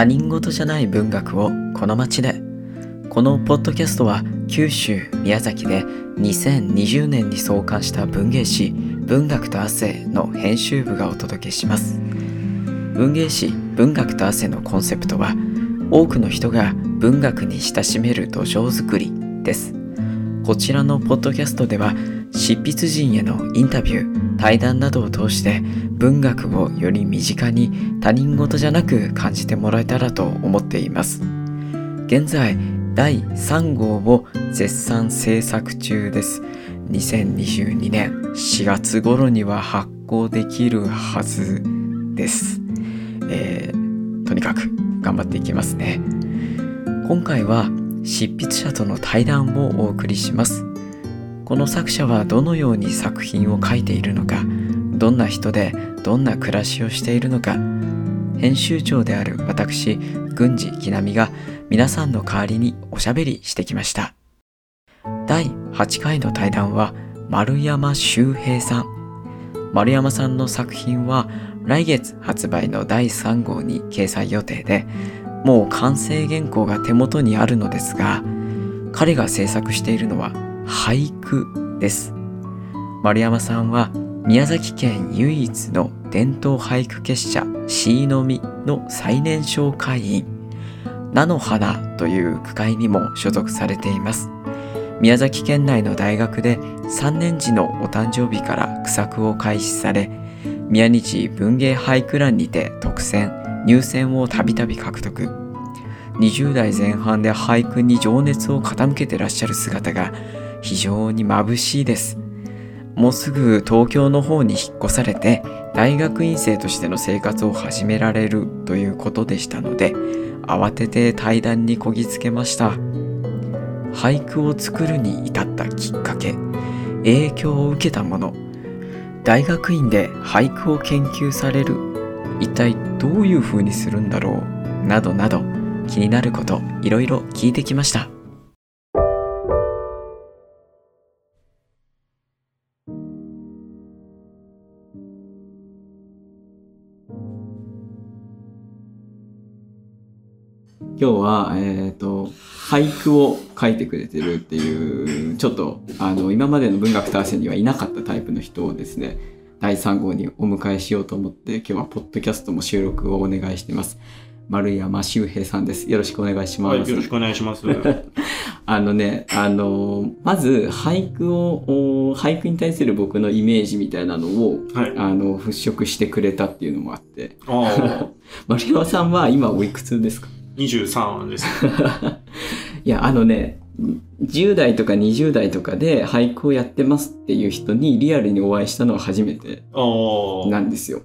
他人事じゃない文学をこの街で。このポッドキャストは九州宮崎で2020年に創刊した文芸誌文学と汗の編集部がお届けします。文芸誌文学と汗のコンセプトは多くの人が文学に親しめる土壌づくりです。こちらのポッドキャストでは執筆陣へのインタビュー対談などを通して文学をより身近に他人事じゃなく感じてもらえたらと思っています。現在第3号を絶賛制作中です。2022年4月頃には発行できるはずです、えーとにかく頑張っていきますね。今回は執筆者との対談をお送りします。この作者はどのように作品を書いているのかどんな人でどんな暮らしをしているのか編集長である私郡司木波が皆さんの代わりにおしゃべりしてきました。第8回の対談は丸山修平さん。丸山さんの作品は来月発売の第3号に掲載予定でもう完成原稿が手元にあるのですが彼が制作しているのは俳句です。丸山さんは宮崎県唯一の伝統俳句結社椎の実の最年少会員。菜の花という区会にも所属されています。宮崎県内の大学で3年時のお誕生日から句作を開始され宮日文芸俳句欄にて特選入選をたびたび獲得。20代前半で俳句に情熱を傾けてらっしゃる姿が非常に眩しいです。もうすぐ東京の方に引っ越されて大学院生としての生活を始められるということでしたので慌てて対談にこぎつけました。俳句を作るに至ったきっかけ影響を受けたもの大学院で俳句を研究される一体どういう風にするんだろうなどなど気になることいろいろ聞いてきました。今日は、えー、と俳句を書いてくれてるっていうちょっとあの今までの文学達成にはいなかったタイプの人をですね第3号にお迎えしようと思って今日はポッドキャストも収録をお願いしてます。丸山修平さんです。よろしくお願いします、はい、よろしくお願いします。あのねあのまず俳句をお俳句に対する僕のイメージみたいなのをはい。あの払拭してくれたっていうのもあって。丸山さんは今おいくつですか？23です。いや、あのね、10代とか20代とかで俳句をやってますっていう人にリアルにお会いしたのは初めて。なんですよ。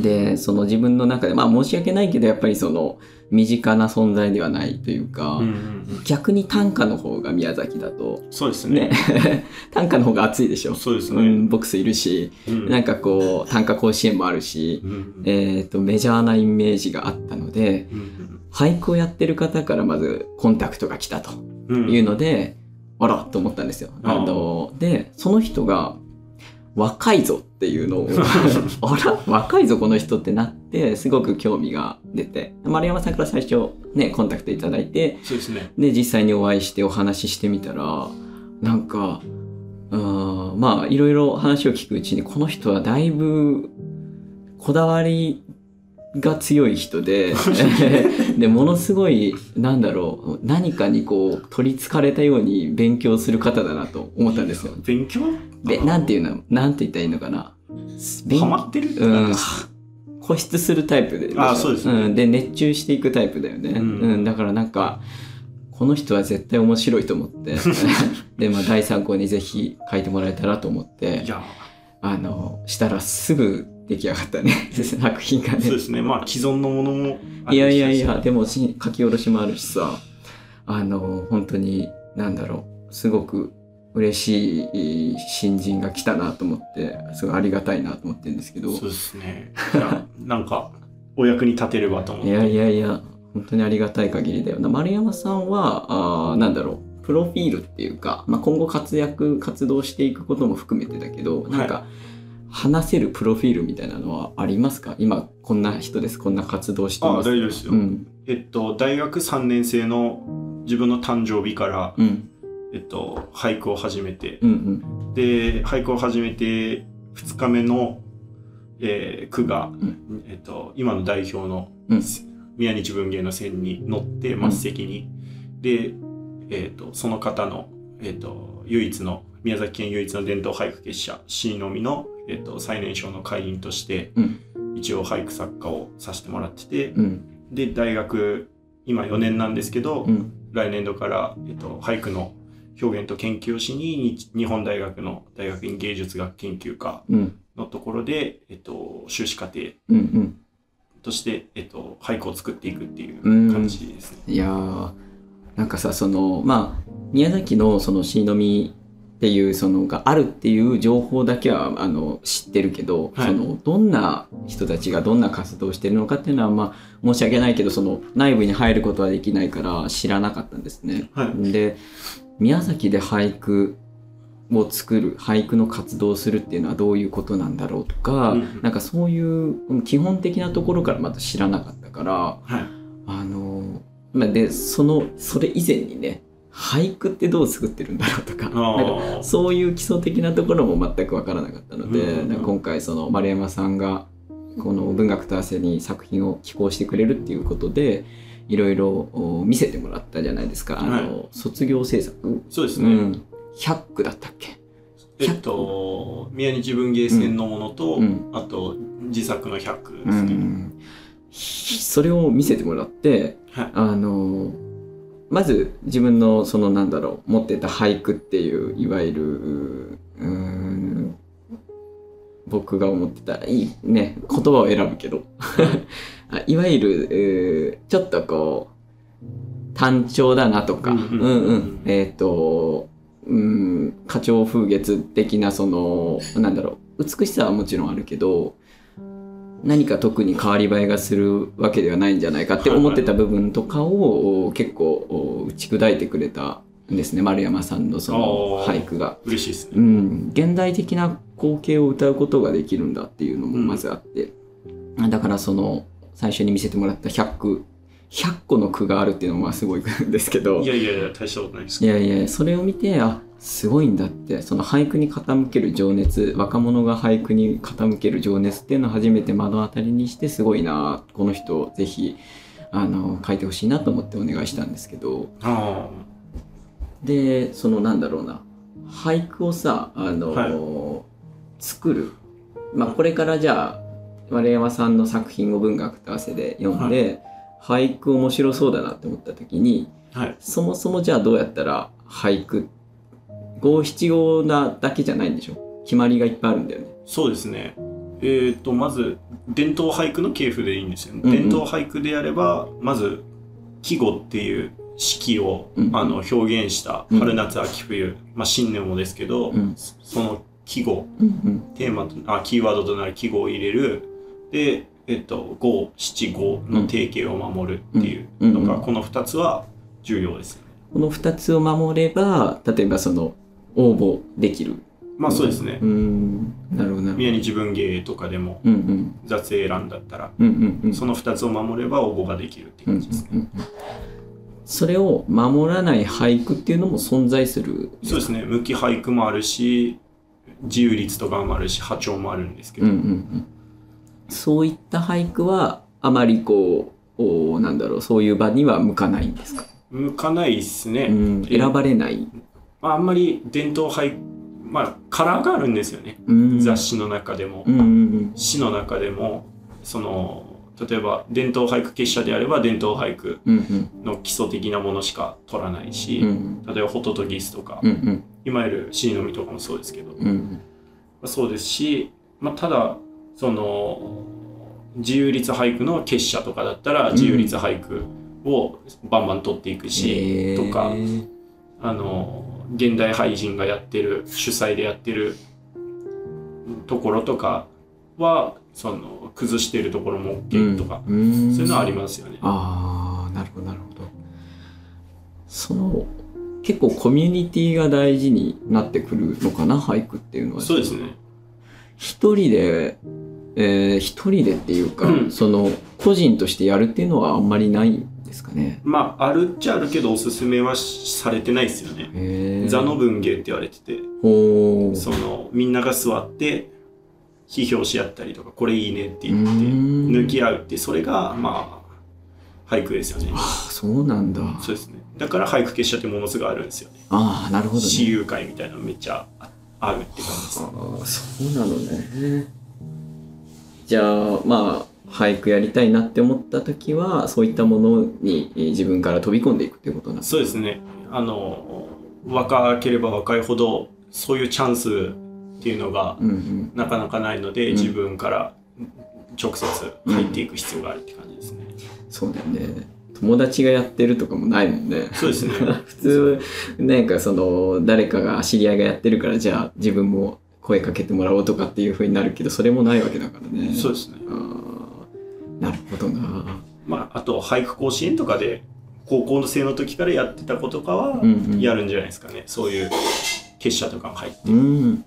で、その自分の中で、まあ申し訳ないけど、やっぱりその身近な存在ではないというか、うんうんうん。逆に短歌の方が宮崎だと、そうですね。ね、短歌の方が熱いでしょ。そうですね。うん、ボックスいるし、うんなんかこう、短歌甲子園もあるし、うんえっ、と、メジャーなイメージがあったので、うん俳句をやってる方からまずコンタクトが来たと。うんいうので、あらと思ったんですよ。あの、で、その人が、若いぞっていうのを、あら若いぞこの人ってなって、すごく興味が出て、丸山さんから最初ね、コンタクトいただいて、そうですね。で、実際にお会いしてお話ししてみたら、なんか、うーんまあ、いろいろ話を聞くうちに、この人はだいぶ、こだわりが強い人で、で、ものすごい、なんだろう、何かにこう、取り憑かれたように勉強する方だなと思ったんですよ。勉強？で、なんていうの、なんて言ったらいいのかな？勉ハマってる？うん、固執するタイプで。あそうですねん、で、熱中していくタイプだよね。う、うんんだからなんか、この人は絶対面白いと思って、で、まあ、第3項にぜひ書いてもらえたらと思ってあの、したらすぐ出来上がったね、作品がねそう。ですね。まあ、既存のものもあいやいやいや、でもし書き下ろしもあるしさ、あの、本当に、なんだろう、すごく嬉しい新人が来たなと思って、すごいありがたいなと思ってるんですけど、そうですね。なんか、お役に立てればと思って。いやいやいや、本当にありがたい限りだよな。丸山さんは、あーなんだろう、プロフィールっていうか、まあ、今後活躍、活動していくことも含めてだけど、なんか、話せるプロフィールみたいなのはありますか？今こんな人です。こんな活動してあます。大丈夫ですよ、うん。えっと大学3年生の自分の誕生日から、うん。えっと、俳句を始めて、うんうん。で俳句を始めて2日目の、えー句が、ん。えっと、今の代表のうん。宮日文芸の線に乗って末席に、で、えっとその方の、えっと唯一の宮崎県唯一の伝統俳句結社 C のみの、えっと最年少の会員として、うん。一応俳句作家をさせてもらってて、うん。で大学今4年なんですけど、うん。来年度から、えっと、俳句の表現と研究をしに日日本大学の大学院芸術学研究科うん。のところで、えっと、修士課程うんうん。として、えっと、俳句を作っていくっていううん。感じですね。いやーなんかさそのまあ宮崎のその椎の実っていうそのがあるっていう情報だけはあの知ってるけど、はい。そのどんな人たちがどんな活動をしてるのかっていうのはまあ申し訳ないけどその内部に入ることはできないから知らなかったんですね。はい。で宮崎で俳句を作る俳句の活動をするっていうのはどういうことなんだろうとか、うんうん。なんかそういう基本的なところからまた知らなかったからはい。あのまあでそのそれ以前にね俳句ってどう作ってるんだろうとかあなんかーそういう基礎的なところも全く分からなかったので、うんうん今回その丸山さんがこの文学と汗に作品を寄稿してくれるっていうことでいろいろお見せてもらったじゃないですか、あの卒業制作、そうですね、うん、100句だったっけ？えっと宮日文芸線のものと、うん。あと自作の100うですね。ん、それを見せてもらってはい。あのまず自分のそのなんだろう持ってた俳句っていういわゆるうーん僕が思ってたいいね言葉を選ぶけど。あいわゆるちょっとこう単調だなとか、ううんん。うんうん、えっ、とうん花鳥風月的なそのなんだろう美しさはもちろんあるけど何か特に変わり映えがするわけではないんじゃないかって思ってた部分とかを、お結構お打ち砕いてくれたんですね丸山さんのその俳句が。嬉しいですね。うん、現代的な光景を歌うことができるんだっていうのもまずあって、だからその最初に見せてもらった100句100個の句があるっていうのもまあすごいんですけど。いやいやいや、大したことないですいやいやそれを見てあすごいんだって。その俳句に傾ける情熱若者が俳句に傾ける情熱っていうのを初めて目の当たりにしてすごいなこの人ぜひあの書いてほしいなと思ってお願いしたんですけど。あでそのなんだろうな。俳句をさあの、は作る、まあ、これからじゃあ丸山さんの作品を文学と汗で読んで、俳句面白そうだなって思った時にあ。はい。そもそもじゃあどうやったら俳句五七五なだけじゃないんでしょ？決まりがいっぱいあるんだよね。そうですね。えっ、と、まず、伝統俳句の系譜でいいんですよね。うんうん伝統俳句であれば、まず、季語っていう四季を、うんあの表現したうん春夏秋冬、まあ新年もですけど、うんその季語、うんテーマと、あ、キーワードとなる季語を入れる。で、えっ、と、五、七五の定型を守るっていうのが、うんうんこの二つは重要ですよね。この2つを守れば例えばその応募できる。まあそうですねう。んなるほどなるほど。宮日文芸とかでもうんうん雑絵欄だったら、うんうんうんその二つを守れば応募ができるっていううん感じですね。うんうんそれを守らない俳句っていうのも存在するそうですね。向き俳句もあるし、自由律とかもあるし、波長もあるんですけど、うんうんうん、そういった俳句はあまりこうおなんだろうそういう場には向かないんですか、向かないですね。うん、選ばれない、まあ、あんまり伝統俳句、まあ、カラーがあるんですよね。うん、雑誌の中でも。う、んうん詩の中でも、その、例えば伝統俳句結社であれば伝統俳句うんうん。の基礎的なものしか取らないし、うん例えばホトトギスとか、うんうん。今いるシーのみとかもそうですけど、まうん。あそうですし、まあ、ただその自由律俳句の結社とかだったら自由律俳句をバンバン取っていくし、とかあの現代俳人がやってる主催でやってるところとかはその崩してるところも OK とか、うん。そういうのはありますよね。ああなるほどなるほど。その結構コミュニティが大事になってくるのかな俳句っていうのは。そうですね。一人で、えー一人でっていうか、うんその個人としてやるっていうのはあんまりないんですかね？まああるっちゃあるけどおすすめはしされてないですよね。座の文芸って言われててそのみんなが座って批評し合ったりとかこれいいねってう言って抜き合うってそれがまあ俳句ですよね。あそうなんだ。そうですね。だから俳句結社ってものすごいあるんですよね。ああなるほどね。私有会みたいなのめっちゃああるって感じです。ああそうなのね。じゃあまあ俳句やりたいなって思った時はそういったものにえー自分から飛び込んでいくっていうことなんですそうですね。あの若ければ若いほどそういうチャンスっていうのがうんうん。なかなかないので、うん自分から直接入っていく必要があるって感じですね。そうだよね。友達がやってるとかもないもんね。そうですね。普通なんかその誰かが知り合いがやってるからじゃあ自分も声かけてもらおうとかっていう風になるけどそれもないわけだからね。そうですね。なるほどな。まああと俳句甲子園とかで高校生の時からやってた子とかはうんうんやるんじゃないですかね。そういう結社とかが入ってうん。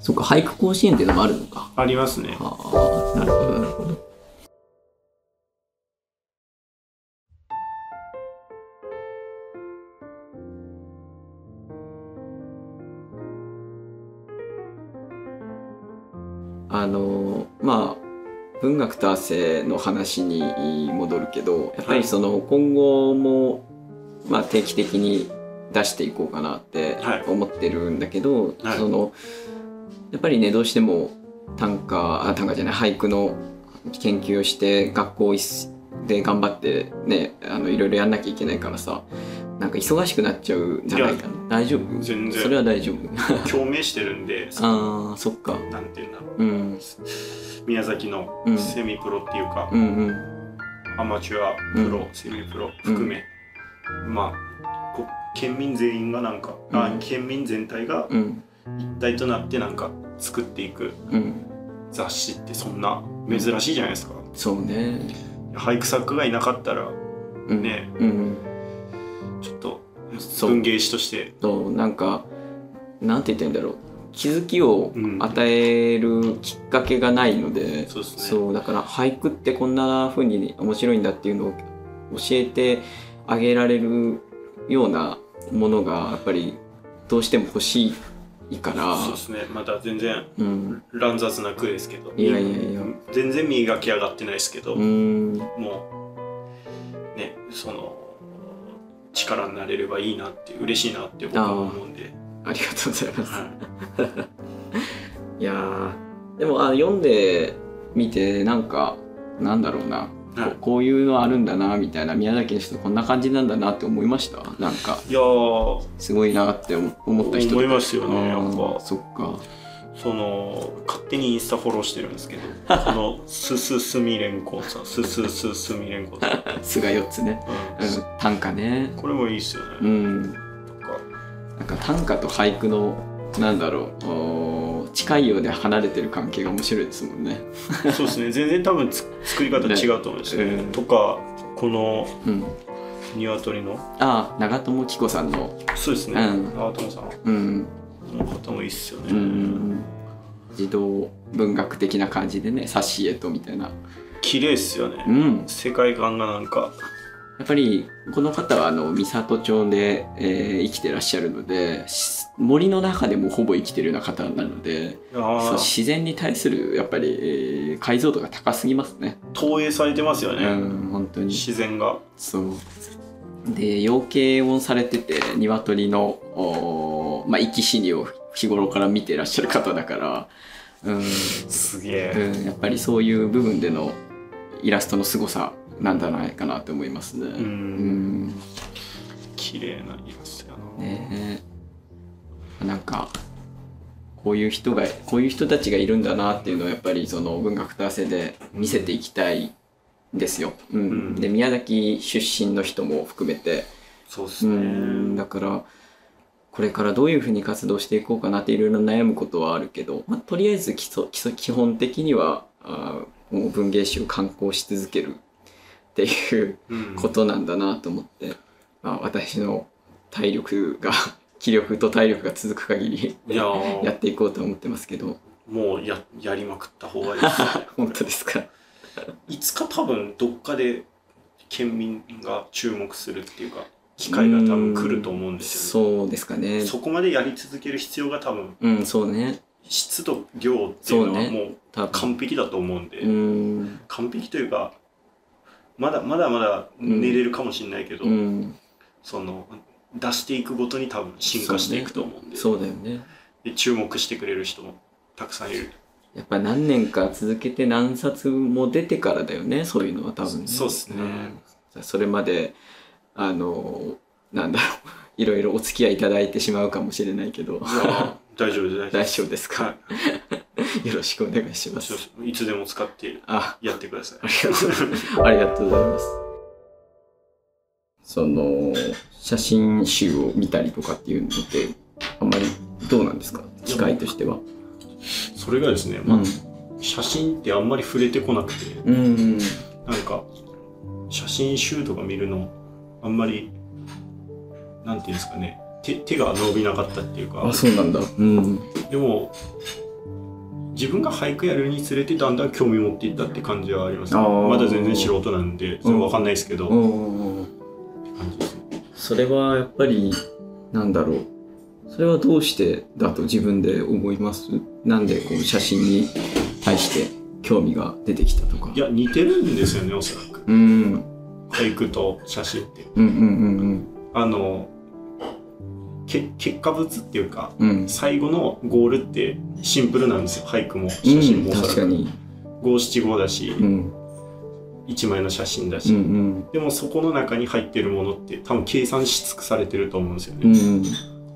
そっか俳句甲子園っていうのもあるのか。ありますね。ああなるほどなるほど。あのまあ文学と汗の話に戻るけどやっぱりその今後も、まあ、定期的に出していこうかなってはい。思ってるんだけど、はい。そのやっぱりねどうしても短歌あ短歌じゃない俳句の研究をして学校で頑張ってねあのいろいろやんなきゃいけないからさなんか忙しくなっちゃうんじゃないかな。大丈夫？全然。それは大丈夫。共鳴してるんで、あーそっか。なんていうんだろう。うん。宮崎のうん。セミプロっていうか、うんうん。アマチュアプロ、うん。セミプロ含め、まあこ県民全員がなんか、あうん。県民全体がうん。一体となってなんか作っていくうん。雑誌ってそんな珍しいじゃないですか。そうね。俳句作家がいなかったらうん。ね。うんちょっとそう。文芸誌として。そうなんかなんて言ったらいいんだろう。気づきをうん。与えるきっかけがないので、そうですね。そうだから俳句ってこんな風に面白いんだっていうのを教えてあげられるようなものがやっぱりどうしても欲しいから。そうですね。まだ全然うん。乱雑な句ですけど。いやいやいや。全然磨き上がってないですけど、うん。もうねその力になれればいいなって嬉しいなって僕は思うんで、ありがとうございます。はい。やー。でもあ読んでみてなんかなんだろうな、いはい。ここういうのあるんだなみたいな。宮崎の人こんな感じなんだなって思いました？なんか。いやー。すごいなって思思った人。思いますよねやっぱ。そっかその勝手にインスタフォローしてるんですけど このすすすみれんこんさんすすすすみれんこんさん、「すが4つね」ううん。ん、短歌ね。これもいいっすようね、んとか。なんか短歌と俳句のなんだろう近いようで離れてる関係が面白いですもんね。そうですね。全然多分つ作り方違うと思うんですよね、うん。とかこのうん。鶏の。ああ長友紀子さんの。そうですね、うん。アートモさんうん。この方もいいっすよね、うん児童文学的な感じでね挿絵とみたいな。綺麗っすよね、うん。世界観がなんか。やっぱりこの方はあの三郷町で、えー生きてらっしゃるのでし森の中でもほぼ生きてるような方なので自然に対するやっぱり、えー解像度が高すぎますね。投影されてますよね、うん本当に。自然が。そう。で養鶏をされてて鶏のまあ生き死にを日頃から見てらっしゃる方だから、うん。すげえ、うん、やっぱりそういう部分でのイラストの凄さなんじゃないかなと思いますね。うん。うん。綺麗なイラストやな、ね。えなんかこういう人がこういう人たちがいるんだなっていうのをやっぱりその文学と汗で見せていきたいですよ。うん。うん。で宮崎出身の人も含めて、うそうですね、ん、だからこれからどういうふうに活動していこうかなっていろいろ悩むことはあるけど、まあ、とりあえず基礎基礎基本的にはあ文芸誌を刊行し続けるっていううん。ことなんだなと思って、まあ、私の体力が 気力と体力が続く限り やっていこうと思ってますけど、もうややりまくった方がいいです。ね 本当ですか？いつか多分どっかで県民が注目するっていうか機会が多分来ると思うんですよね。そうですかね。そこまでやり続ける必要が多分うんそうね。質と量っていうのはもう完璧だと思うんで、うん。完璧というかまだまだまだ寝れるかもしれないけど、うん。その出していくごとに多分進化していくと思うんで。そうだよね。で注目してくれる人もたくさんいる。やっぱ何年か続けて何冊も出てからだよねそういうのは多分ね。そうっすね。うん。それまであのなんだろう。いろいろお付き合いいただいてしまうかもしれないけど。大丈夫です。大丈夫ですか、は よろしくお願いします。いいつでも使ってあ。やってください。ありがとう。ございます。その写真集を見たりとかっていうのってあんまりどうなんですか？機会としては。それがですね、まあ写真ってあんまり触れてこなくて。うん、うん、なんか写真集とか見るのあんまりなんていうんですかね。手手が伸びなかったっていうか。あそうなんだ。うん。でも自分が俳句やるにつれてだんだん興味持っていったって感じはあります、ね、まだ全然素人なんでそれわかんないですけど、うん。それはやっぱりなんだろう。それはどうしてだと自分で思います？なんでこう写真に対して興味が出てきたとか。いや似てるんですよねおそらく。うん俳句と写真ってう。んうんあのけ結果物っていうかうん。うん最後のゴールってシンプルなんですよ。俳句もう写真んもおそらく。五七五だし、うん。一枚の写真だうし、ん。でもそこの中に入ってるものって多分計算し尽くされてると思うんですよね、うん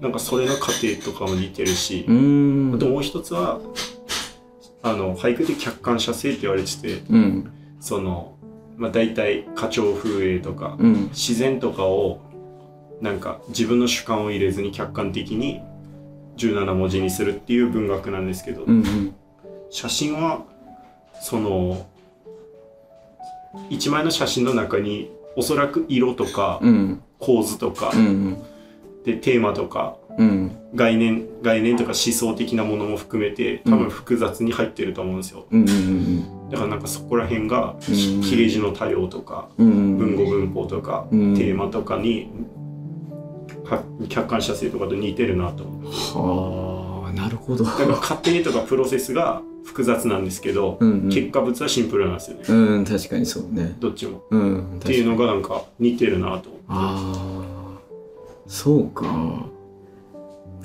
なんかそれの過程とかも似てるし。う、ん。あともう一つはあの俳句で客観写生って言われててうん。その、まあ、大体花鳥風影とかうん。自然とかをなんか自分の主観を入れずに客観的に17文字にするっていう文学なんですけど、うんうん。写真はその一枚の写真の中におそらく色とかうん。構図とか、うんでテーマとかうん。概念概念とか思想的なものも含めて多分複雑に入ってると思うんですよ。うんうんだからなんかそこら辺がうん。切れ字の多様とかうん。文語文法とかうん。テーマとかには客観写生とかと似てるなとはあなるほど。だから過程とかプロセスが複雑なんですけど、うんうん。結果物はシンプルなんですよね、うん確かにそうね。どっちも。うんっていうのががなんか似てるなと思って。ああそうか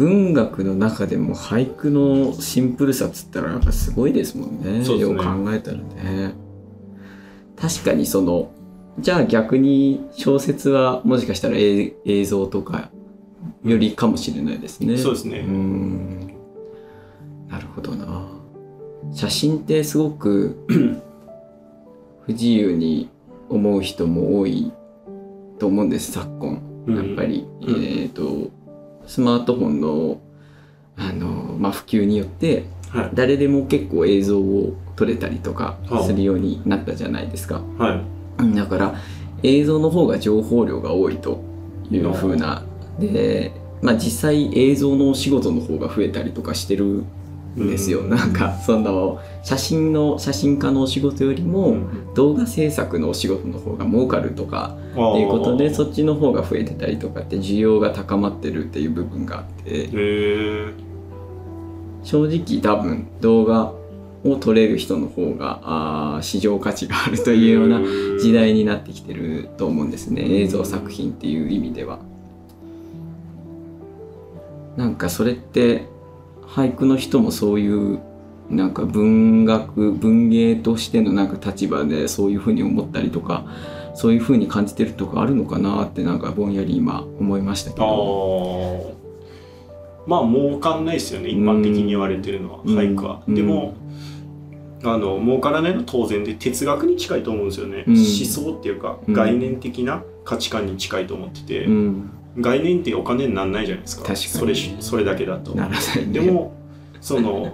文学の中でも俳句のシンプルさっつったらやっぱすごいですもんね。そうですね。よく考えたらね。確かにそのじゃあ逆に小説はもしかしたら映映像とかよりかもしれないですね。そうですね。ん。なるほどな。写真ってすごく 不自由に思う人も多いと思うんです昨今。やっぱり、うん。えっ、とスマートフォンのあの、まあ、普及によってはい。誰でも結構映像を撮れたりとかするようになったじゃないですか。はい。だから映像の方が情報量が多いという風な。で、まあ、実際映像のお仕事の方が増えたりとかしてるんですよ、うん。なんかその写真の写真家のお仕事よりも、うん。動画制作のお仕事の方が儲かるとかっていうことでそっちの方が増えてたりとかって需要が高まってるっていう部分があって。正直多分動画を撮れる人の方があー市場価値があるというような時代になってきてると思うんですね映像作品っていう意味では。なんかそれって俳句の人もそういうなんか文学文芸としてのなんか立場でそういうふうに思ったりとかそういうふうに感じてるとかあるのかなってなんかぼんやり今思いましたけあど。ー。まあ儲かんないですよね一般的に言われてるのはうん。俳句は、うん。でもあの儲からないのは当然で哲学に近いと思うんですよね、うん。思想っていうかうん。概念的な価値観に近いと思ってて、うん、概念ってお金にならないじゃないですか。確かに。それしそれだけだと。ならないね。でもその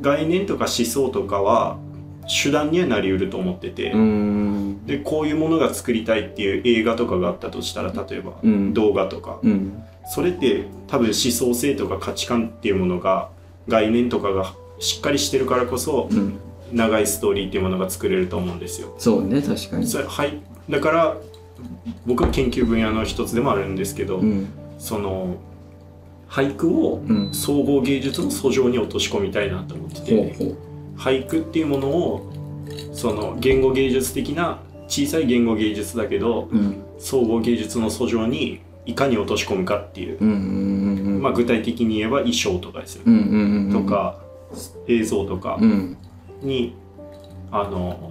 概念とか思想とかは手段にはなりうると思ってて、うん。でこういうものが作りたいっていう映画とかがあったとしたら例えばうん。動画とか、うん。それって多分思想性とか価値観っていうものが概念とかがしっかりしてるからこそうん。長いストーリーっていうものが作れると思うんですよ。そうね確かに。それはい。だから僕の研究分野の一つでもあるんですけど、うん。その俳句をうん。総合芸術の素性に落とし込みたいなと思ってて、ほうほう。俳句っていうものをその言語芸術的な小さい言語芸術だけどうん。総合芸術の素性にいかに落とし込むかっていう、まあ、具体的に言えば衣装とかですよ、とか映像とかうん。に、あの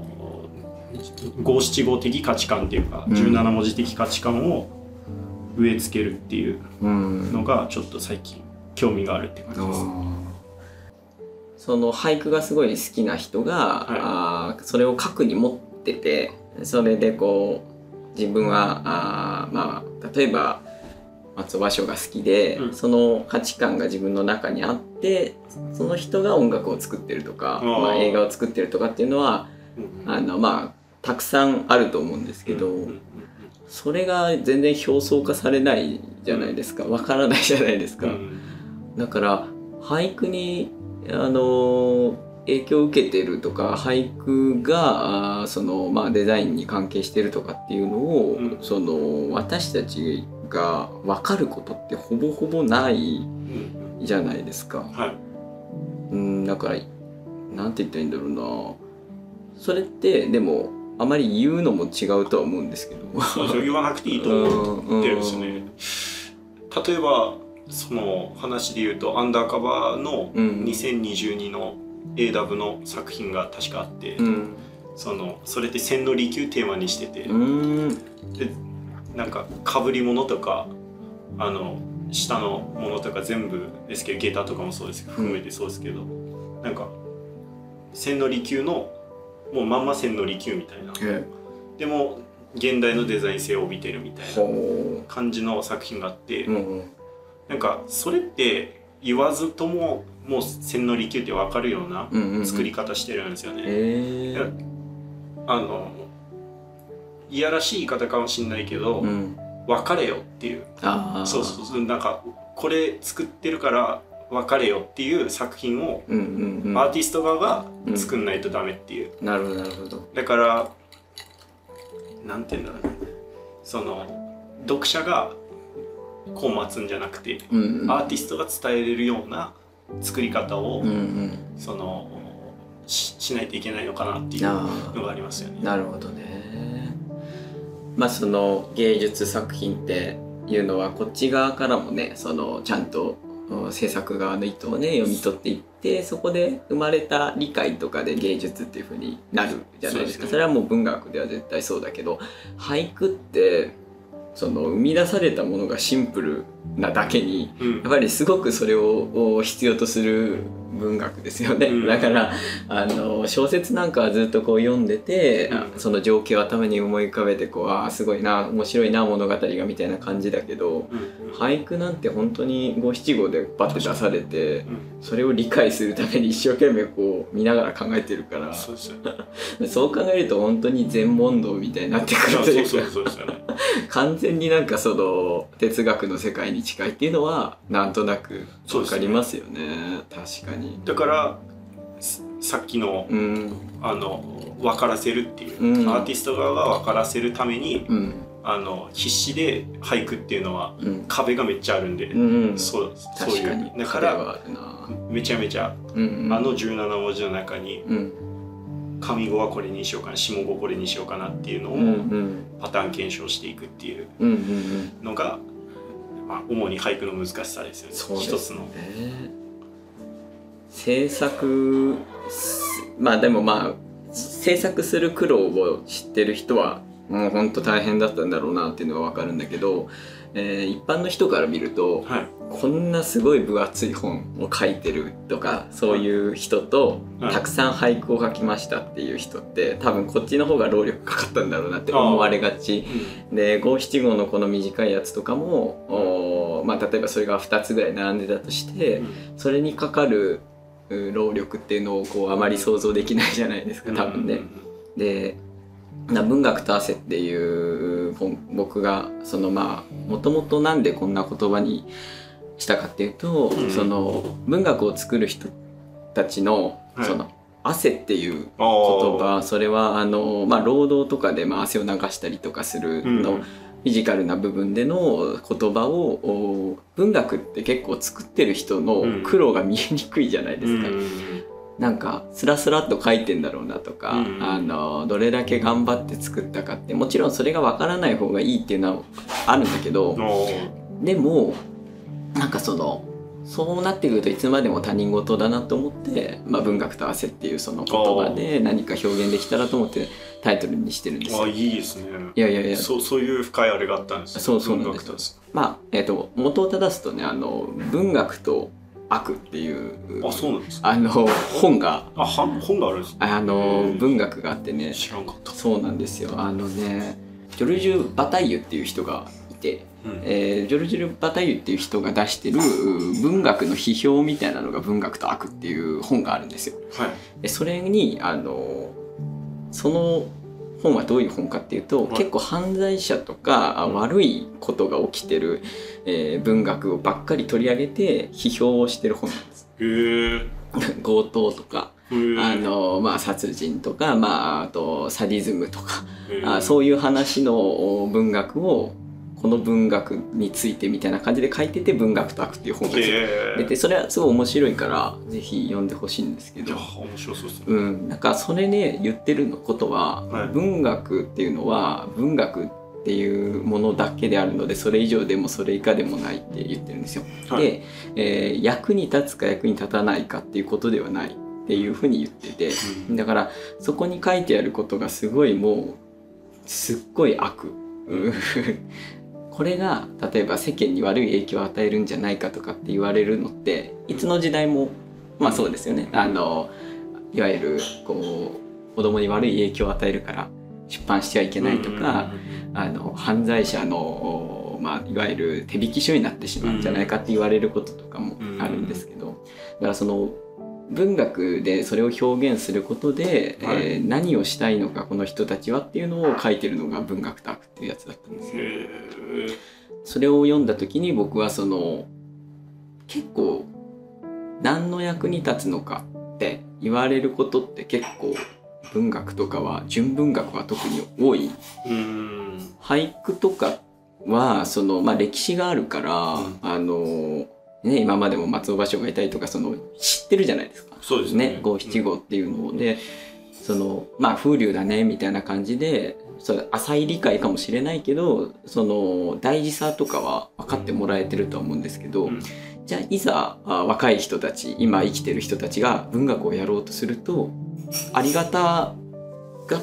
五七五的価値観っていうか、うん。17文字的価値観を植え付けるっていううん。のがちょっと最近興味があるって感じです。その俳句がすごい好きな人が、あーそれを核に持っててそれでこう自分はあーまあ例えば松尾芭蕉が好きで、うん。その価値観が自分の中にあってその人が音楽を作ってるとか、まあ、映画を作ってるとかっていうのはうん。あのまあたくさんあると思うんですけど、それが全然表層化されないじゃないですか。わからないじゃないですか。うん。だから俳句にあの影響を受けてるとか俳句がその、まあ、デザインに関係してるとかっていうのを、うん。その私たちが分かることってほぼほぼないうんじゃないですか。はい。うんだからなんて言ったらいいんだろうな。それってでもあまり言うのも違うとは思うんですけど。言わなくていいと思ってるんですよね。例えばその話で言うとアンダーカバーのうん2022の AW の作品が確かあって、うん。そのそれって千利休テーマにしてて、うん。でなんかかぶり物とかあの下のものとか全部ですけど下駄とかもそうですけど含めてそうですけど、なんか千利休のもうまんま千利休みたいな。え。でも現代のデザイン性を帯びてるみたいなほ感じの作品があって、う、うん。なんかそれって言わずとももう千利休って分かるような作り方してるんですよね。え。ーあのいやらしい言い方かもしれないけど、うん、別れよっていう。そうそうそう。なんかこれ作ってるから別れよっていう作品をうんうんうん。アーティスト側が作んないとダメっていう、なるほどなるほど。だからなんて言うんだろうね。その読者がこう待つんじゃなくて、うんうん。アーティストが伝えれるような作り方を、うんうん。そのししないといけないのかなっていうあのがありますよね。なるほどね。まあその芸術作品っていうのはこっち側からもねそのちゃんとうん制作側の意図をね読み取っていってそこで生まれた理解とかで芸術っていう風になるじゃないですか。ね。それはもう文学では絶対そうだけど俳句ってその生み出されたものがシンプルなだけにうん。やっぱりすごくそれを必要とする文学ですよね、うん。だからあの小説なんかはずっとこう読んでて、あうん。その情景を頭に思い浮かべてこうああすごいな面白いな物語がみたいな感じだけどうん俳句なんて本当に五七五でバッて出されてうん。それを理解するために一生懸命こう見ながら考えてるからそう考えると本当に全問答みたいになってくるというかそうそうそうですよね。完全になんかその哲学の世界に近いっていうのはなんとなくそうですねわかりますよね。確かにだからすさっきのうん。あの分からせるっていう、うん。アーティスト側が分からせるためにうん。あの必死で俳句っていうのはうん。壁がめっちゃあるんで、うんそうそういう。だか壁らめちゃめちゃ、あの17文字の中にうん。上語はこれにしようかな下語これにしようかなっていうのをパターン検証していくっていうのが、まあ、主に俳句の難しさですよね。一つの。ね制作すまあでもまあ制作する苦労を知ってる人はもう本当大変だったんだろうなっていうのは分かるんだけど、えー一般の人から見るとはい。こんなすごい分厚い本を書いてるとかそういう人とはい。たくさん俳句を書きましたっていう人って多分こっちの方が労力かかったんだろうなって思われがち。で五七五のこの短いやつとかも、まあ、例えばそれが2つぐらい並んでたとしてそれにかかるう労力っていうのをこうあまり想像できないじゃないですか多分ね。でな文学と汗っていう本僕がそのまあもともとなんでこんな言葉にしたかっていうと、うん。その文学を作る人たちのはい。その汗っていうあ言葉それはあの、まあ、労働とかでまあ汗を流したりとかするうんィジカルな部分での言葉をお文学って結構作ってる人の苦労が見えにくいじゃないですか。なんかスラスラっと書いてんだろうなとか、うん。あのどれだけ頑張って作ったかってもちろんそれがわからない方がいいっていうのはあるんだけどでもなんかそのそうなってくるといつまでも他人事だなと思って、まあ、文学と汗っていうその言葉で何か表現できたらと思ってタイトルにしてるんですあよ。いいですね。いやいやいや。そうそういう深いあれがあったんですね。そうそうなんです。まあえっと元を正すとねあの文学と悪っていうあそうなんですかあの本が。あは本があるんですあの文学があってね。知らんかった。そうなんですよ。あのねジョルジュ・バタイユっていう人がいて、うん。えージョルジュ・バタイユっていう人が出してるう文学の批評みたいなのが「文学と悪」っていう本があるんですよ。はい。でそれにあのその本はどういう本かっていうと、はい。結構犯罪者とかあうん。悪いことが起きてる、えー文学をばっかり取り上げて批評をしてる本なんです。強盗とか、あのまあ、殺人とか、まあ、あとサディズムとか、あそういう話のお文学をこの文学についてみたいな感じで書いてて「文学と悪」っていう本が出てそれはすごい面白いからぜひ読んでほしいんですけど。いや。面白そうですね。うん、なんかそれね言ってるのことは、はい。文学っていうのは文学っていうものだけであるのでそれ以上でもそれ以下でもないって言ってるんですよ。はい。で、えー役に立つか役に立たないかっていうことではないっていうふうに言っててうん。だからそこに書いてあることがすごいもうすっごい悪。うんこれが例えば世間に悪い影響を与えるんじゃないかとかって言われるのっていつの時代もまあそうですよね。あのいわゆるこう子供に悪い影響を与えるから出版しちゃいけないとか、あの犯罪者の、まあ、いわゆる手引き書になってしまうんじゃないかって言われることとかもあるんですけど、だからその文学でそれを表現することで、はい。えー何をしたいのかこの人たちはっていうのを書いてるのが文学と悪っていうやつだったんです。よ。それを読んだ時に僕はその結構何の役に立つのかって言われることって結構文学とかは純文学は特に多い。うん。俳句とかはその、まあ、歴史があるから、うん。あのね、今までも松尾芭蕉がいたりとかその知ってるじゃないですか。そうですね。ね五七五っていうのを。でそのまあ風流だねみたいな感じでそれ浅い理解かもしれないけどその大事さとかは分かってもらえてるとは思うんですけど、うん。じゃあいざあ若い人たち今生きてる人たちが文学をやろうとするとありがたが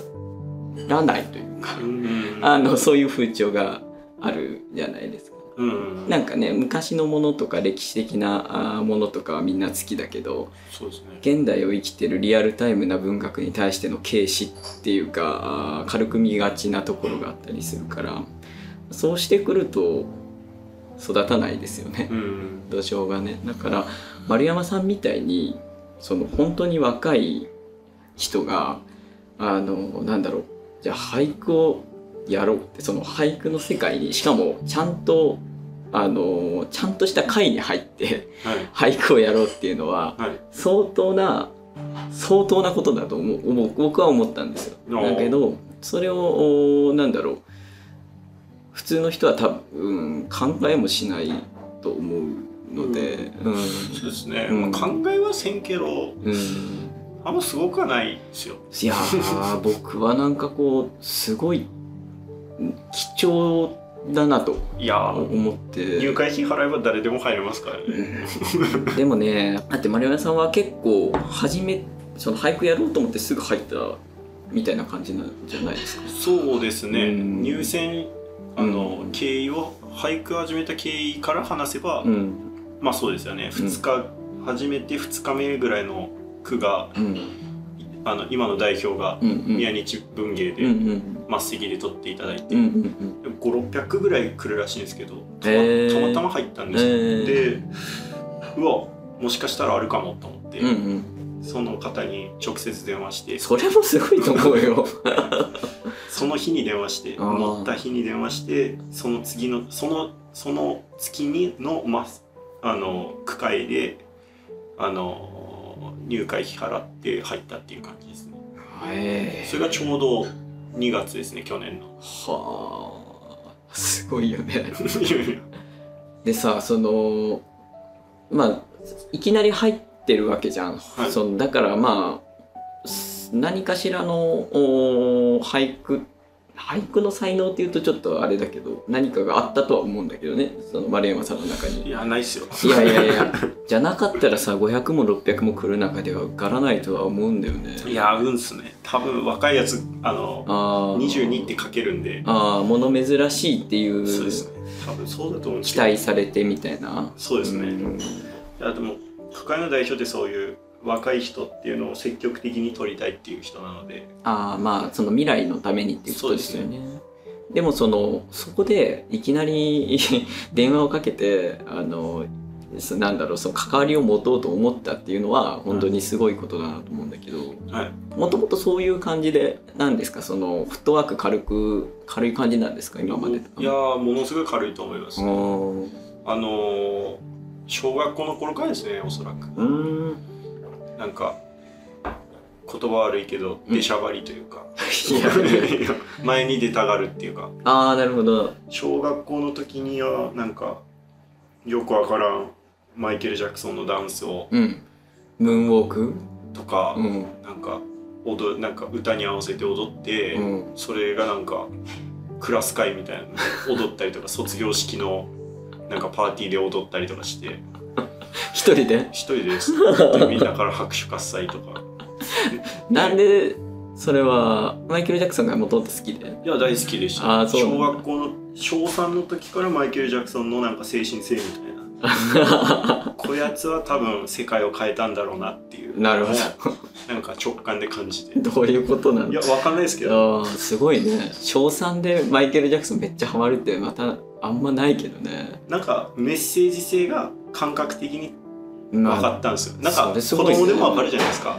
らないというか、うん。あのそういう風潮があるじゃないですか。うんなんかね昔のものとか歴史的なあものとかはみんな好きだけどね。現代を生きてるリアルタイムな文学に対しての軽視っていうか軽く見がちなところがあったりするからそうしてくると育たないですよね。うん土壌がね。だから丸山さんみたいにその本当に若い人があのなんだろう。じゃあ俳句をやろうってその俳句の世界にしかもちゃんとあのちゃんとした会に入ってはい。俳句をやろうっていうのははい。相当な相当なことだと思う僕は思ったんですよ。だけどそれをおなんだろう。普通の人は多分考えもしないと思うので、うん。そうですね、うん。まあ、考えはせんけどうん、あんますごくはないですよ。いやー僕はなんかこうすごい貴重だなといや。ー思って。入会費払えば誰でも入れますからね、うん。でもねだって丸山さんは結構初めその俳句やろうと思ってすぐ入ったみたいな感じなんじゃないですか？そうですね、うん。入選あの、うん。経緯を俳句始めた経緯から話せば、うん。まあそうですよね。うん。2日、始めて2日目ぐらいの句がうんあの今の代表が宮日文芸でん末席で取っていただいて、うんうん5600ぐらい来るらしいんですけどたま,、へー。たまたま入ったんですよ、へー。でうわもしかしたらあるかもと思って、うんうん。その方に直接電話してそれもすごいと思うよ。その日に電話して乗った日に電話してその次のそのその月にの、ま、あの区会であの入会費払って入ったっていう感じですね。へえそれがちょうど2月ですね去年の。はあすごいよね。でさそのまあいきなり入ってるわけじゃん、はい。そのだからまあす何かしらのお俳句俳句の才能っていうとちょっとあれだけど何かがあったとは思うんだけどね。その丸山さんの中いに。やないっすよ。いやいやいや。じゃなかったらさ500も600も来る中では受からないとは思うんだよね。いやうんすね。多分若いやつあのあー。22って書けるんで。あー物珍しいっていうそうですね。多分そうだと思うんです期待されてみたいな。そうですね、うん。いやでも区会の代表ってそういう若い人っていうのを積極的に取りたいっていう人なので。ああまあその未来のためにっていうことですよね。でもそのそこでいきなり 電話をかけてあのそなんだろうその関わりを持とうと思ったっていうのは本当にすごいことだなと思うんだけど。はい。もともとそういう感じでなんですか？そのフットワーク軽く軽い感じなんですか？今までいやーものすごい軽いと思います、あのー小学校の頃からですねおそらく。うーんなんか言葉悪いけどうん出しゃばりというか、いやいや前に出たがるっていうか。ああなるほど。小学校の時にはなんかよくわからんマイケル・ジャクソンのダンスをうん。ムーンウォーク？とか、うん。なんか踊なんか歌に合わせて踊って、うん。それがなんかクラス会みたいな踊ったりとか卒業式のなんかパーティーで踊ったりとかして 一人で？一人です。みんなから拍手喝采とか。なんでそれはマイケル・ジャクソンがもともと好きで？いや大好きでした、あーそう。小学校の小3の時からマイケル・ジャクソンのなんか精神性みたいな。こやつは多分世界を変えたんだろうなっていう。なるほなんか直感で感じて。どどういうことなんだ？いやわかんないですけど。すごいね。小3でマイケル・ジャクソンめっちゃハマるってまたあんまないけどね。なんかメッセージ性が感覚的に分まかったんですよ、なんか子供でも分かるじゃないですか。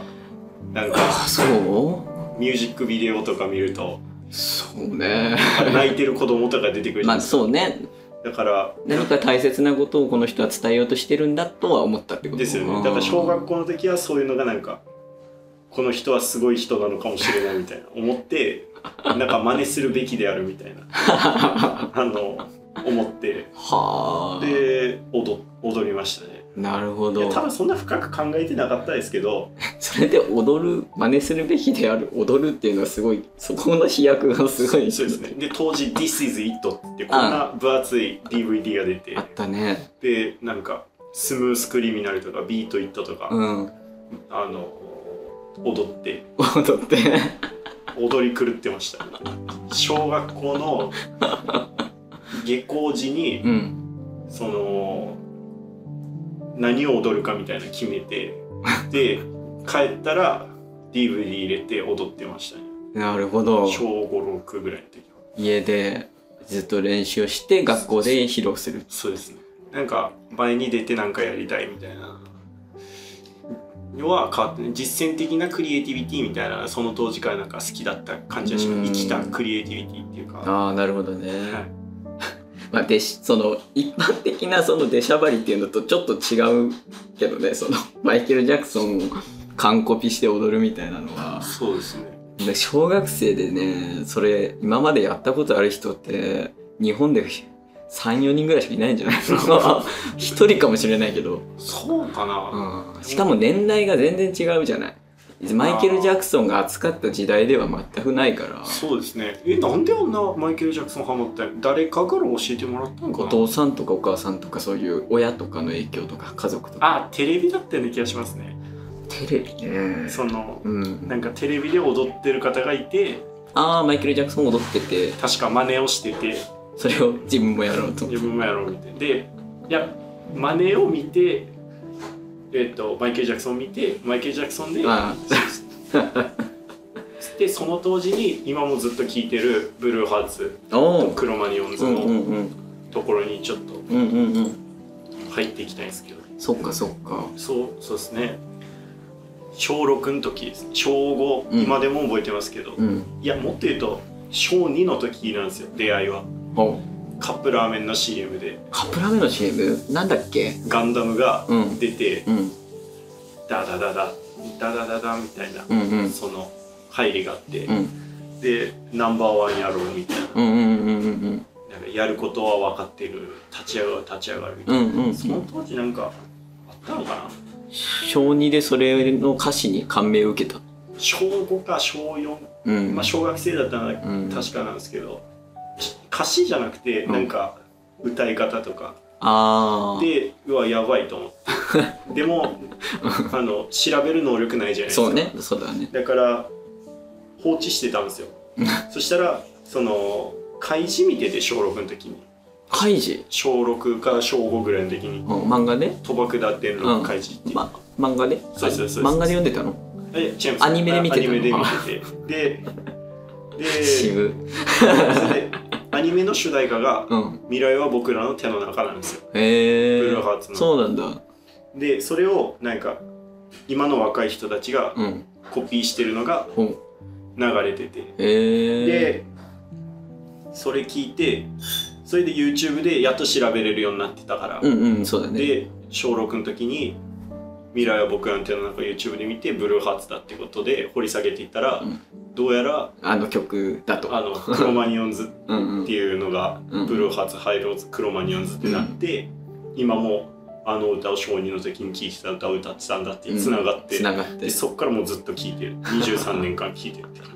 なんかあそう？ミュージックビデオとか見ると。そうね。泣いてる子供とか出てくるじゃまあないですか、そうね。だから何か大切なことをこの人は伝えようとしてるんだとは思ったってことですよね。だから小学校の時はそういうのがなんかこの人はすごい人なのかもしれないみたいな思ってなんか真似するべきであるみたいな。あの思って。はあ。で踊踊りましたね。なるほど。多分そんな深く考えてなかったですけど。それで踊る真似するべきである踊るっていうのはすごいそこの飛躍がすごい。そうですね。で当時「This is It」ってこんな分厚い DVD が出て。あったね。でなんかスムースクリミナルとかビートイットとか、うん。あの踊って。踊って。踊り狂ってました。小学校の下校時にうん。その何を踊るかみたいなの決めて で帰ったら DVD 入れて踊ってましたね。なるほど。小56ぐらいの時は。家でずっと練習をして学校で披露する。そうですね。なんか前に出てなんかやりたいみたいな。のは変わってね実践的なクリエイティビティみたいなその当時からなんか好きだった感じがしうん。ます生きたクリエイティビティっていうか。ああなるほどね、はいまあ、でしその一般的なその出しゃばりっていうのとちょっと違うけどねそのマイケル・ジャクソンを完コピして踊るみたいなのは。そうですね。で小学生でねそれ今までやったことある人って日本で34人ぐらいしかいないんじゃないの？一人かもしれないけど、そうかな、うん、しかも年代が全然違うじゃないマイケル・ジャクソンが扱った時代では全くないから。そうですね。えなんであんなマイケル・ジャクソンハマったん誰かから教えてもらったのかな？お父さんとかお母さんとかそういう親とかの影響とか家族とか。あテレビだったような気がしますね。テレビね。そのうん。なんかテレビで踊ってる方がいて。ああマイケル・ジャクソン踊ってて。確か真似をしてて。それを自分もやろうと。自分もやろうみたいな。でいや真似を見てえっ、とマイケル・ジャクソンを見てマイケル・ジャクソンであ。でその当時に今もずっと聴いてるブルーハーツおおクロマニオンズのところにちょっと入っていきたいんですけど。そっかそっか。そうそうですね。小6の時です。小5、うん。今でも覚えてますけど、うん。いやもっと言うと小2の時なんですよ出会いは。おカップラーメンの CM で。カップラーメンの CM なんだっけ？ガンダムがうん。出て、うん。ダダダダダダダダみたいな、うんうん。その入りがあって、うん。でナンバーワンやろうみたいな。やることは分かってる立ち上がる立ち上がるみたいな、うんうんうん。その当時なんかあったのかな？小2でそれの歌詞に感銘を受けた。小5か小4、うん。まあ、小学生だったらうん。確かなんですけど、歌詞じゃなくてうん。なんか歌い方とか。ああでうわやばいと思って でもあの調べる能力ないじゃないですか。そうね。そうだね。だから放置してたんですよ。そしたらその開示見てて小6の時に。カイジ、小6か小5ぐらいの時に。うん、漫画で？賭博だってん。の開示っていう、ま漫画で？そうそうそう漫画で読んでたの？え違います。アニメで見てたの？アニメで見てて。で 渋。ででアニメの主題歌がうん「未来は僕らの手の中」なんですよ。へえブルーハーツの。そうなんだ。でそれをなんか今の若い人たちがうん。コピーしてるのがほう。流れてて。へえでそれ聞いてそれで YouTube でやっと調べれるようになってたから、うんうんそうだね。で小6の時に「未来は僕らの手の中」YouTube で見てブルーハーツだってことで掘り下げていったら、うんどうやらあの曲だと。あのクロマニオンズ っていうのが、うんブルーハーツハイローズクロマニオンズってなって、今もあの歌を小2の時に聴いてた歌を歌ってたんだってつながって、がって。でそっからもうずっと聴いてる。23年間聴いてるって感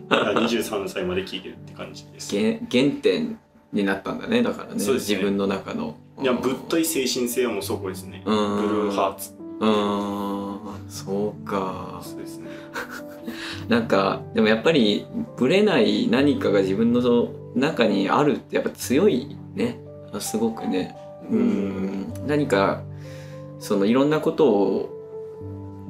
じ。あ23歳まで聴いてるって感じです。い原原点になったんだねだからね自分の中の。やぶっとい精神性はもうそこですね。ブうん。ルーハーツ。うーんそうか。そうですね。なんかでもやっぱりぶれない何かが自分の中にあるってやっぱ強いね。すごくね。うん。何かそのいろんなことを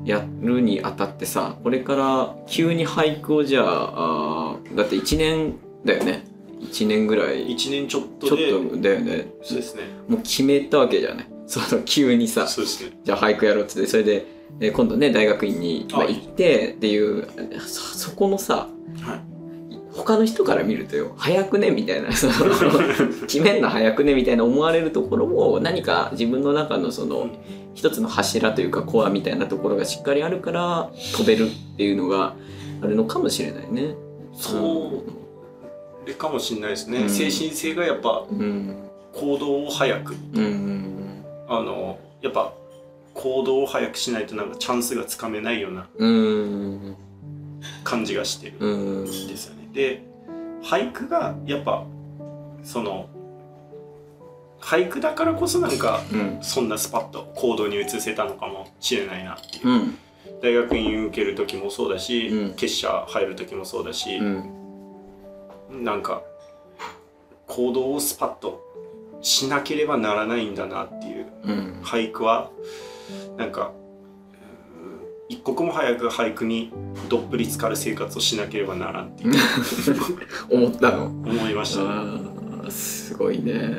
やるにあたってさこれから急に俳句をじゃあだって1年だよね。1年ぐらい。1年ちょっちょっとだよね。そうですね。もう決めたわけじゃない。その急にさ。ね。じゃあ俳句やろうっつって。それで、えー今度ね大学院に、まあ、あ行ってっていうそそこのさはい。他の人から見るとよ早くね？みたいなその 決めんの早くね？みたいな思われるところも何か自分の中のその一つの柱というかコアみたいなところがしっかりあるから飛べるっていうのがあるのかもしれないね。そう。れかもしれないですね、うん。精神性がやっぱうん。行動を早く。うん。あのやっぱ行動を早くしないとなんかチャンスがつかめないようなうん感じがしてるうん。んですよね。で俳句がやっぱその俳句だからこそなんかうん。そんなスパッと行動に移せたのかもしれないなっていう、うん。大学院受ける時もそうだし、うん。結社入る時もそうだしう、ん。なんか行動をスパッとしなければならないんだなっていううん。俳句はなんかうん一刻も早く俳句にどっぷり浸かる生活をしなければならんっていう。思ったの？思いましたすごいね。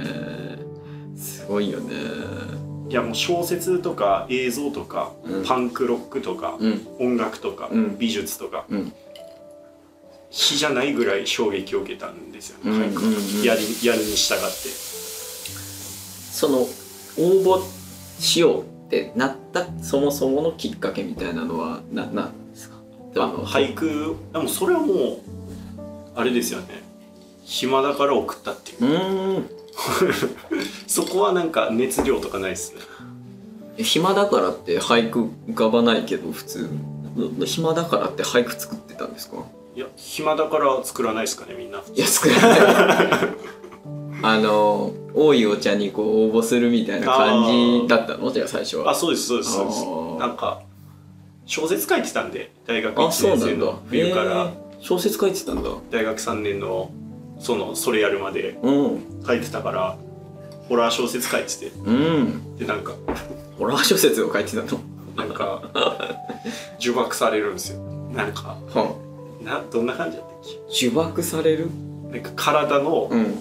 すごいよね。いやもう小説とか映像とか、うん。パンクロックとか、うん。音楽とか、うん。美術とかうん。比じゃないぐらい衝撃を受けたんですよね、うん俳句。うんうん。やりやるに従って。その応募しようってなったそもそものきっかけみたいなのはななんですか？あの俳句？でもそれはもうあれですよね。暇だから送ったっていう。うーん。そこはなんか熱量とかないですね。暇だからって俳句浮かばないけど普通暇だからって俳句作ってたんですか？いや暇だから作らないですかねみんな。いや作らない あの多いお茶にこう応募するみたいな感じだったの？じゃあ最初は。あそうですそうですそうです。なんか小説書いてたんで大学あ1そうなんだ。年生の冬から。小説書いてたんだ。大学3年のそのそれやるまでうん。書いてたからホラー小説書いてて。うん。でなんかホラー小説を書いてたの？なんか 呪縛されるんですよ。なんかはなどんな感じだったっ呪縛される？けなんか体の、うん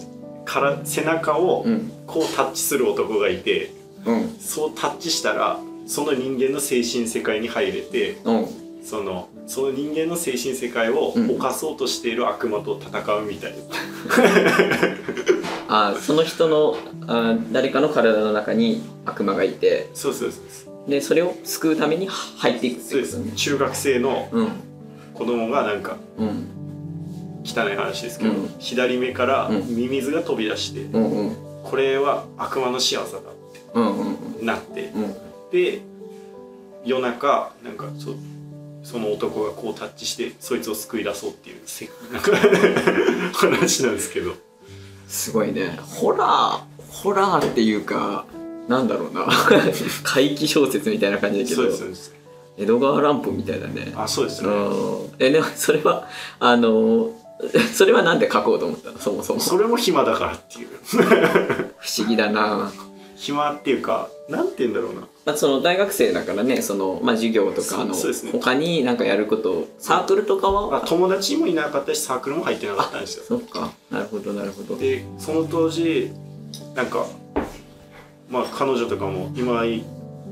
から背中をうん。こうタッチする男がいてうん。そうタッチしたらその人間の精神世界に入れてうん。そのその人間の精神世界をうん。犯そうとしている悪魔と戦うみたいな、あその人のあ誰かの体の中に悪魔がいて。そうそうそうそう。でそれを救うために入っていくってそうです。中学生のうん。子供がなんかうん汚い話ですけど、うん。左目からうん。ミミズが飛び出して、うんうん。これは悪魔の仕業だっうんうんてなってうん。で夜中なんかそその男がこうタッチしてそいつを救い出そうっていうせなんか話なんですけど。すごいね。ホラーホラーっていうかなんだろうな。怪奇小説みたいな感じだけど。そうですそうです。江戸川乱歩みたいだね。あそうですね。うん。えでもそれはあの それはなんで書こうと思ったの？そもそも。それも暇だからっていう。不思議だな、暇っていうかなんて言うんだろうな。まあ、その大学生だからねその、まあ、授業とかあの、そうですね。他になんかやることサークルとかは、あ友達もいなかったしサークルも入ってなかったんですよ。そっか。なるほどなるほど。でその当時なんかまあ彼女とかも今い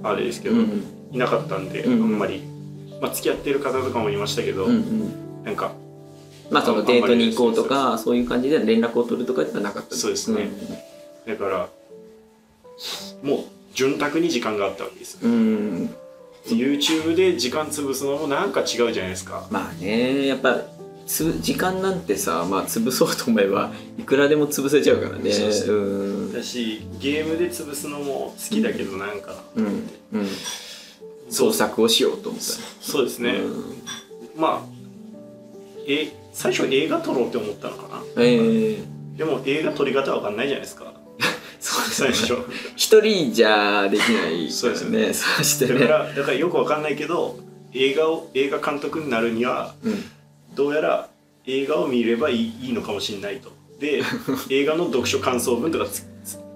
あれですけど、うん。いなかったんで、うんうん。あんまり、まあ、付き合ってる方とかもいましたけど、うんうん。なんかまあそのデートに行こうとかそういう感じで連絡を取るとかではなかった。そうですね。だからもう潤沢に時間があったわけですよ。うん、うん YouTube で時間潰すのもなんか違うじゃないですか。まあねやっぱつ時間なんてさ、まあ、潰そうと思えばいくらでも潰せちゃうからね。うん。だしゲームで潰すのも好きだけどなんか、うん。うん。創作をしようと思ったそうですね、うん。まあえ最初映画撮ろうって思ったのかな？ええでも映画撮り方わかんないじゃないですか。そう最初。一人じゃできないそうですね。そしてだかねらだからよくわかんないけど映画を映画監督になるにはうん。どうやら映画を見ればいいいいのかもしれないと。で 映画の読書感想文とか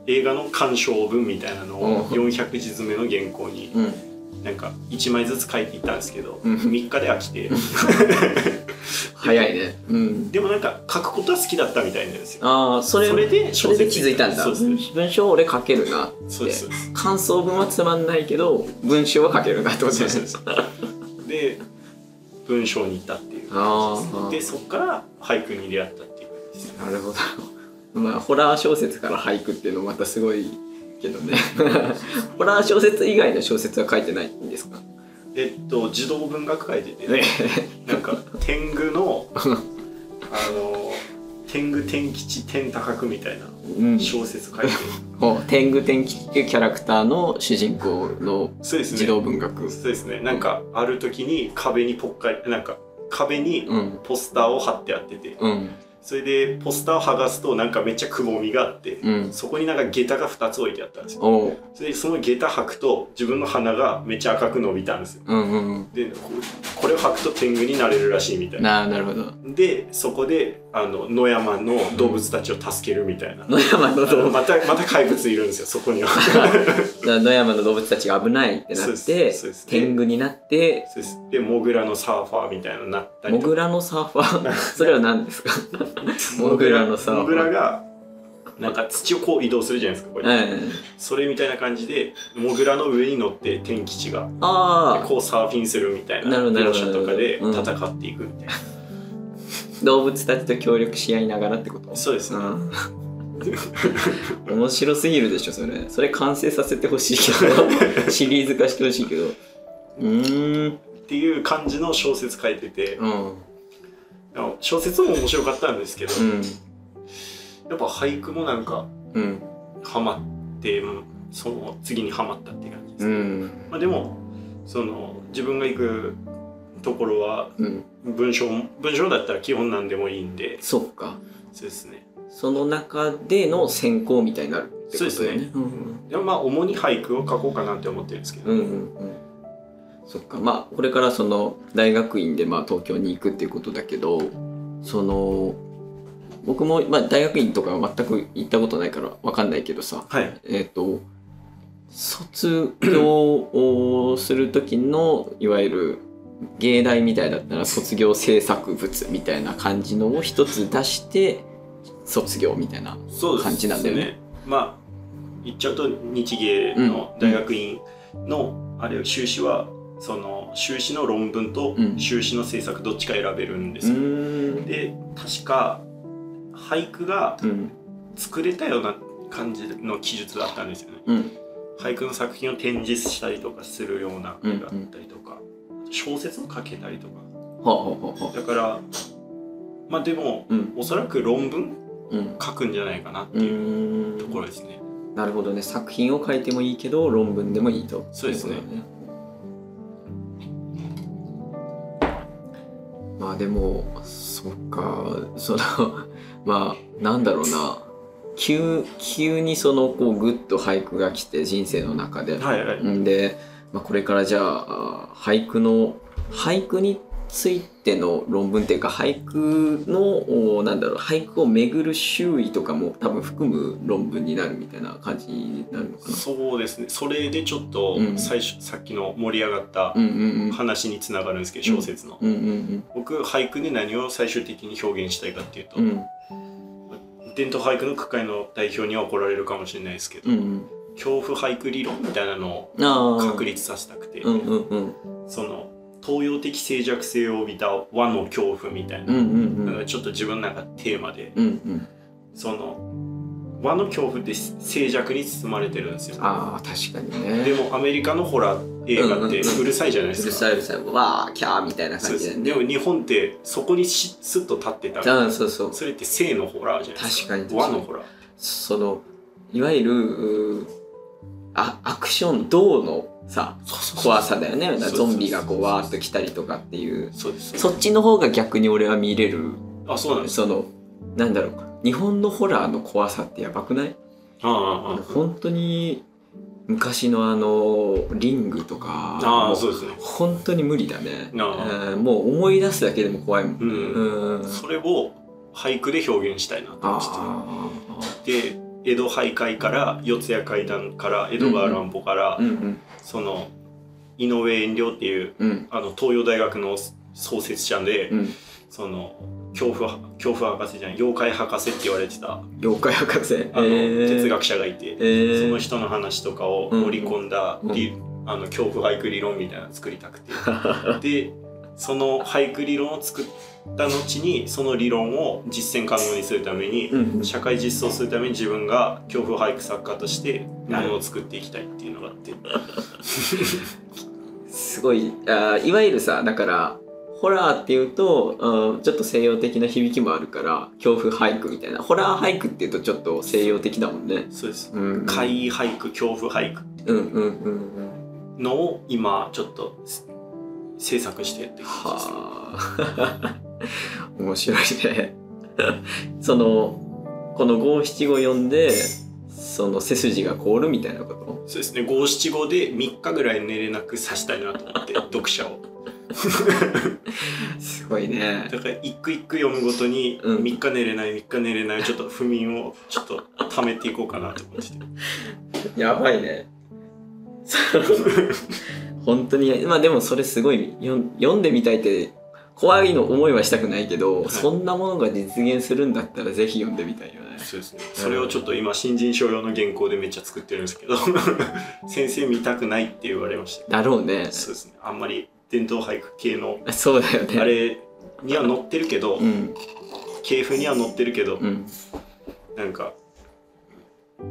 映画の鑑賞文みたいなのをうん。400字詰めの原稿にうんなんか1枚ずつ書いていったんですけどうん。3日で飽きて。早いね。うん。でもなんか書くことは好きだったみたいなんですよ。ああそれそれでそれで気づいたんだ。そうです。文章俺書けるなって。そうです。感想文はつまんないけど文章は書けるなってことね。そうそうそうで文章に行ったっていう。感じですでそっから俳句に出会ったっていう感じです。よなるほど。まあホラー小説から俳句っていうのまたすごいけどね。ホラー小説以外の小説は書いてないんですか？えっと児童文学書いてて、ね。なんか天狗の あの天狗天吉天高くみたいなうん。小説書いてる、お天狗天気っていうキャラクターの主人公の児童文学。そうですね。なんかある時に壁にぽっかりなんか壁にうん。ポスターを貼ってあってて、うんそれでポスターを剥がすとなんかめっちゃくぼみがあって、うん。そこになんか下駄が2つ置いてあったんですよ。それでその下駄履くと自分の鼻がめっちゃ赤く伸びたんですよ。うんうんでここれを履くと天狗になれるらしいみたいな。なるほど。でそこであの野山の動物たちを助けるみたいな、野山の動物。またまた怪物いるんですよそこには。野山の動物たちが危ないってなって天狗になってでモグラのサーファーみたいななったりモグラのサーファー？それは何ですか？モグラのサーファー。モグラがなんか土をこう移動するじゃないですかこれ、うんそれみたいな感じでモグラの上に乗って天吉がこうサーフィンするみたいな描写とかでうん。戦っていくみたいな、動物たちと協力し合いながらってこと？そうですね、うん。面白すぎるでしょそれ。それ完成させてほしいけど。シリーズ化してほしいけど。うーん。っていう感じの小説書いてて、うん。小説も面白かったんですけど、うん。やっぱ俳句もなんかうん。ハマってうんその次にハマったっていう感じです、うん。まあ、でもその自分が行くところはうん。文章も文章だったら基本何でもいいんで。そっか。そうですね。その中での選考みたいになるってことそうですね。うん。でもまあ主に俳句を書こうかなって思ってるんですけど、うんうんうん。そっか。まあこれからその大学院でまあ東京に行くっていうことだけどその僕もまあ大学院とかは全く行ったことないからわかんないけどさ。はい。えっ、と卒業をする時のいわゆる芸大みたいだったら卒業制作物みたいな感じのを一つ出して卒業みたいな感じなんだよね。まあ言っちゃうと日芸の大学院の、あれ修士はその修士の論文とうん。修士の制作どっちか選べるんでうすよ、ーん。で確か俳句がうん。作れたような感じの記述だったんですよね。うん。俳句の作品を展示したりとかするようなうんのがあったりとか、小説を書けたりとか。だからまあでもうん。おそらく論文うん。書くんじゃないかなってういうところですね。なるほどね。作品を書いてもいいけど論文でもいいと。そうですね。まあでもそっか。その まあなんだろうな。急急にそのこうグッと俳句が来て人生の中で、はいはい。んで、まあ、これからじゃあ俳句の俳句についての論文っていうか俳句のおなんだろう俳句を巡る周囲とかも多分含む論文になるみたいな感じになるのかな。そうですね。それでちょっとうん最初、さっきの盛り上がったうんうんうん話につながるんですけど、小説の。うんうん僕俳句で何を最終的に表現したいかっていうと、うんうん伝統俳句の区会の代表には怒られるかもしれないですけど、うんうん恐怖俳句理論みたいなのを確立させたくて、うんうんうん。その東洋的静寂性を帯びた和の恐怖みたいな、うんうんうん。なんかちょっと自分の中でテーマで、うんうん。その和の恐怖って静寂に包まれてるんですよ。ああ確かにね。でもアメリカのホラー映画ってうるさいじゃないうですか。るさいうるさい。わーキャーみたいな感じですね。でも日本ってそこにしスッと立ってたああそうそう。それって性のホラーじゃないですか。確かに。和のホラーそのいわゆるあアクション銅のさ怖さだよね。ゾンビがこうわーっと来たりとかっていう。そっちの方が逆に俺は見れる。あそうなんですそのなんだろう日本のホラーの怖さってやばくない？ああああ本当に昔のあのリングとかあそうですね。本当に無理だね。あうんもう思い出すだけでも怖いもん。うん。うん。それを俳句で表現したいなと思ってあてで江戸俳会から四谷怪談から江戸川乱歩から、あうん。うんその井上遠慮っていううん。あの東洋大学の創設者で、うん。その恐怖恐怖博士じゃない妖怪博士って言われてたあ妖怪博士？の、えー。哲学者がいて、えー。その人の話とかを盛り込んだ、うあの恐怖俳句理論みたいなの作りたくて。でその俳句理論を作った後にその理論を実践可能にするために、うん。うん社会実装するために自分が恐怖俳句作家としてものを作っていきたいっていうのがあって、すごい。あーいわゆるさだからホラーっていうと、うんちょっと西洋的な響きもあるから恐怖俳句みたいな。ホラー俳句っていうとちょっと西洋的だもんね。そうです。うん、怪異俳句恐怖俳句。うんうんうん。うん。のを今ちょっと制作してって感じですね。はあ面白いね。そのこの五七五読んでその背筋が凍るみたいなこと？そうですね五七五で3日ぐらい寝れなくさしたいなと思って 読者をすごいね。だから一句一句読むごとにうん3日寝れない3日寝れないちょっと不眠をちょっと溜めていこうかなと思っててやばいね。本当にまあでもそれすごい読んでみたいって怖いの思いはしたくないけど、い。そんなものが実現するんだったらぜひ読んでみたいよね。そうですね。それをちょっと今新人賞用の原稿でめっちゃ作ってるんですけど 先生見たくないって言われました。だろうね。そうですね。あんまり伝統俳句系のそうだよね。あれには載ってるけど、うん。系譜には載ってるけど、うん。なんか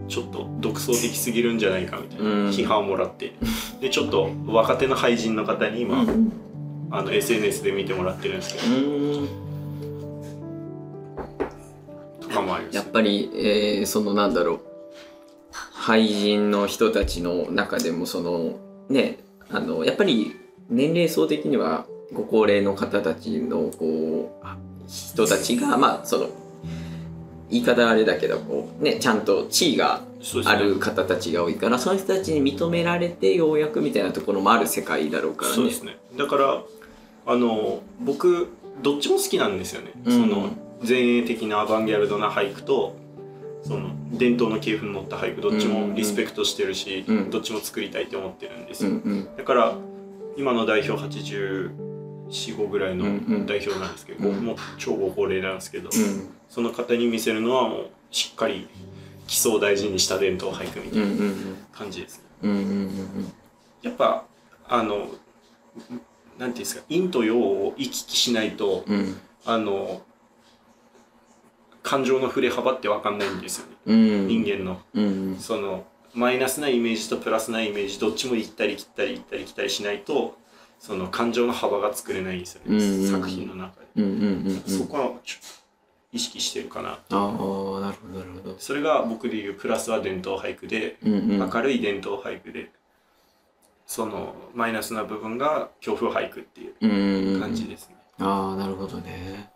ちょっと独創的すぎるんじゃないかみたいなうん。批判をもらって。でちょっと若手の俳人の方に今、うんあの SNS で見てもらってるんですけうんど。とかもあります。やっぱり、えーそのなんだろう。俳人の人たちの中でもそのねあのやっぱり年齢層的にはご高齢の方たちのこうあ人たちがまあその言い方あれだけどこうねちゃんと地位がある方たちが多いからその人たちに認められてようやくみたいなところもある世界だろうからね。そうですね。だからあの僕どっちも好きなんですよね、うん。その前衛的なアバンギャルドな俳句とその伝統の系譜に乗った俳句どっちもリスペクトしてるし、うん。どっちも作りたいって思ってるんですよ、うんうん。だから今の代表845ぐらいのうんうん。代表なんですけど、うん。もう超ご高齢なんですけど、うん。その方に見せるのはもうしっかり基礎を大事にした伝統俳句みたいなうんうん感じですね。うんうんうん。やっぱあのなんていうんですか陰と陽を行き来しないとうん。うんあの感情の振れ幅って分かんないんですよね、うん。人間の。うん。そのマイナスなイメージとプラスなイメージどっちも行ったり来たり行ったり来たりしないとその感情の幅が作れないんですよね、うん作品の中で、うんうんうんうん。そこは意識してるかな。ああなるほどなるほど。それが僕で言うプラスは伝統俳句でうんうん。明るい伝統俳句でそのマイナスな部分が強風俳句っていううん。感じですね、ああなるほどね。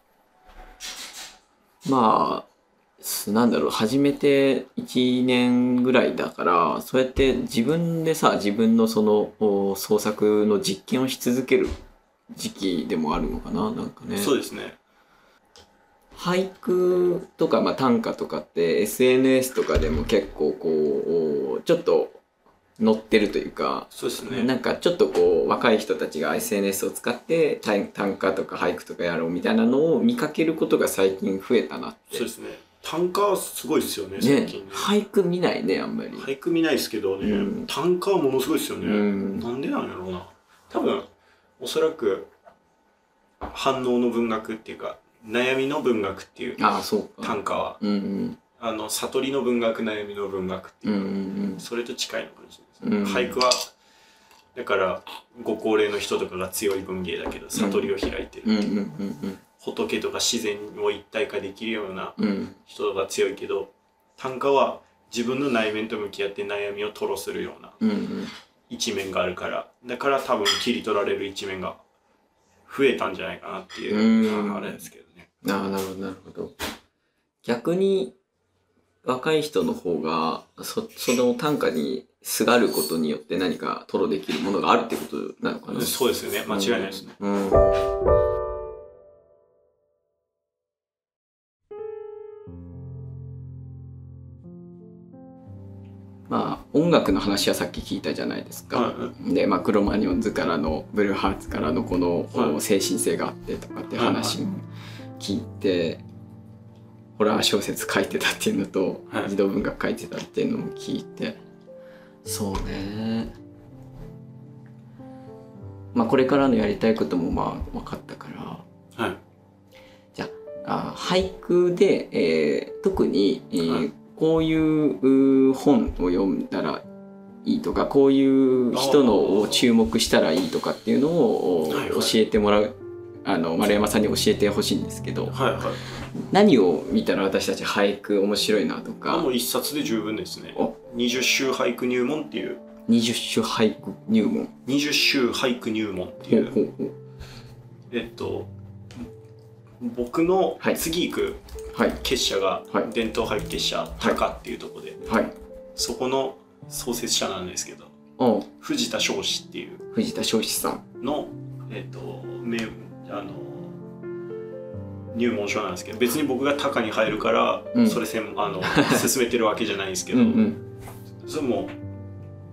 まあすなんだろう始めて1年ぐらいだからそうやって自分でさ自分のそのお創作の実験をし続ける時期でもあるのかななんかね。そうですね。俳句とか、まあ、短歌とかって SNS とかでも結構こうちょっと載ってるというかそうですね。なんかちょっとこう若い人たちが SNS を使って短短歌とか俳句とかやろうみたいなのを見かけることが最近増えたなって。そうですね。短歌はすごいですよねね最近ね。俳句見ないねあんまり。俳句見ないですけどね、うん。短歌はものすごいですよね、うん。なんでなんやろうな。多分おそらく反応の文学っていうか悩みの文学っていうああそうか。短歌は。うんうん。あの悟りの文学悩みの文学っていうう、んうんそれと近いのかもしれうんない俳句はだからご高齢の人とかが強い文芸だけど悟りを開いてる、仏とか自然を一体化できるような人が強いけど短歌は自分の内面と向き合って悩みを吐露するような一面があるからだから多分切り取られる一面が増えたんじゃないかなっていううん。あれですけどね。ああなるほどなるほど。逆に若い人の方がそその短歌にすがることによって何か吐露できるものがあるってことなのかな？そうですよね間違いないですね、うん。まあ音楽の話はさっき聞いたじゃないですか。はで、まあ、クロマニオンズからのブルーハーツからのこの、はい精神性があってとかって話も聞いて、ホラー小説書いてたっていうのと、はい。児童文学書いてたっていうのも聞いて。そうね。まあこれからのやりたいこともまあ分かったから。はい。あ俳句で、えー特に、えーはい。こういうう本を読んだらいいとかこういう人のを注目したらいいとかっていうのを教えてもらうあの丸山さんに教えてほしいんですけどはいはい。何を見たら私たち俳句面白いなとあかもう一冊で十分ですね。お。20週俳句入門っていう。20種俳句入門。20週俳句入門ってほいうえっと僕のはい。次行くはい。結社がはい。伝統俳句結社高っていうところで、はい。そこの創設者なんですけどお藤田彰子っていう。藤田彰子さん。のえっと名あの入門書なんですけど別に僕が高に入るから、うん。それ専あの 進めてるわけじゃないんですけど、うんうん。それも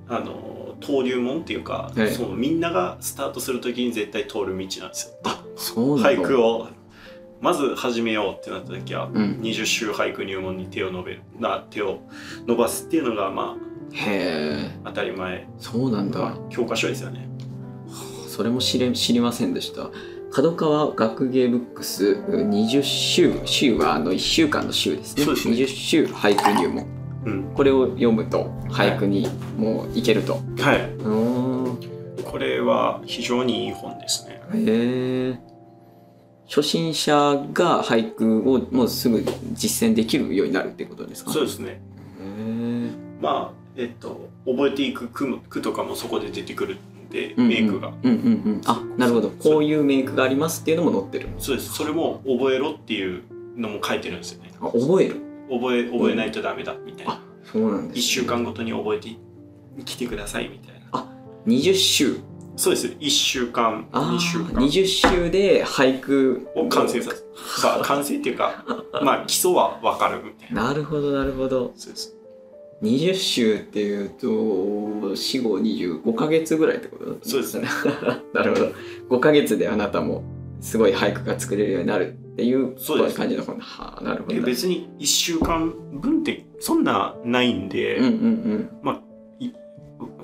あの登竜門っていうか、はいそのみんながスタートするときに絶対通る道なんですよ。あそう俳句をまず始めようってなった時は、うん。20週俳句入門に手を伸べるな手を伸ばすっていうのがまあ当たり前、そうなんだ、まあ、教科書ですよね。それも知れ知りませんでした角川学芸ブックス20週週はあの1週間の週ですね。ですね。20週俳句入門。うん、これを読むと俳句にもういけると、はい。うー。んこれは非常にいい本ですね。へえ初心者が俳句をもうすぐ実践できるようになるってことですか？そうですね。へまあえっと覚えていく句句とかもそこで出てくるんで、えうんうんメイクが。うんうんうんあなるほどこういうメイクがありますっていうのも載ってるそうです。それも覚えろっていうのも書いてるんですよね。あ覚える？覚え覚えないとダメだみたいな。あそうなんです、ね、一週間ごとに覚えてきてくださいみたいな。20週そうです。一週間、あ二週ー間20週で俳句を完成させ完成っていうか、まあ基礎はわかるみたいな。なるほどなるほどそうです。20週っていうと死後25ヶ月ぐらいってこと？そうですね。なるほど。5ヶ月であなたもすごい俳句が作れるようになるっていうそうです感じの本はあなるほど。で別に一週間分ってそんなないんで、うんうん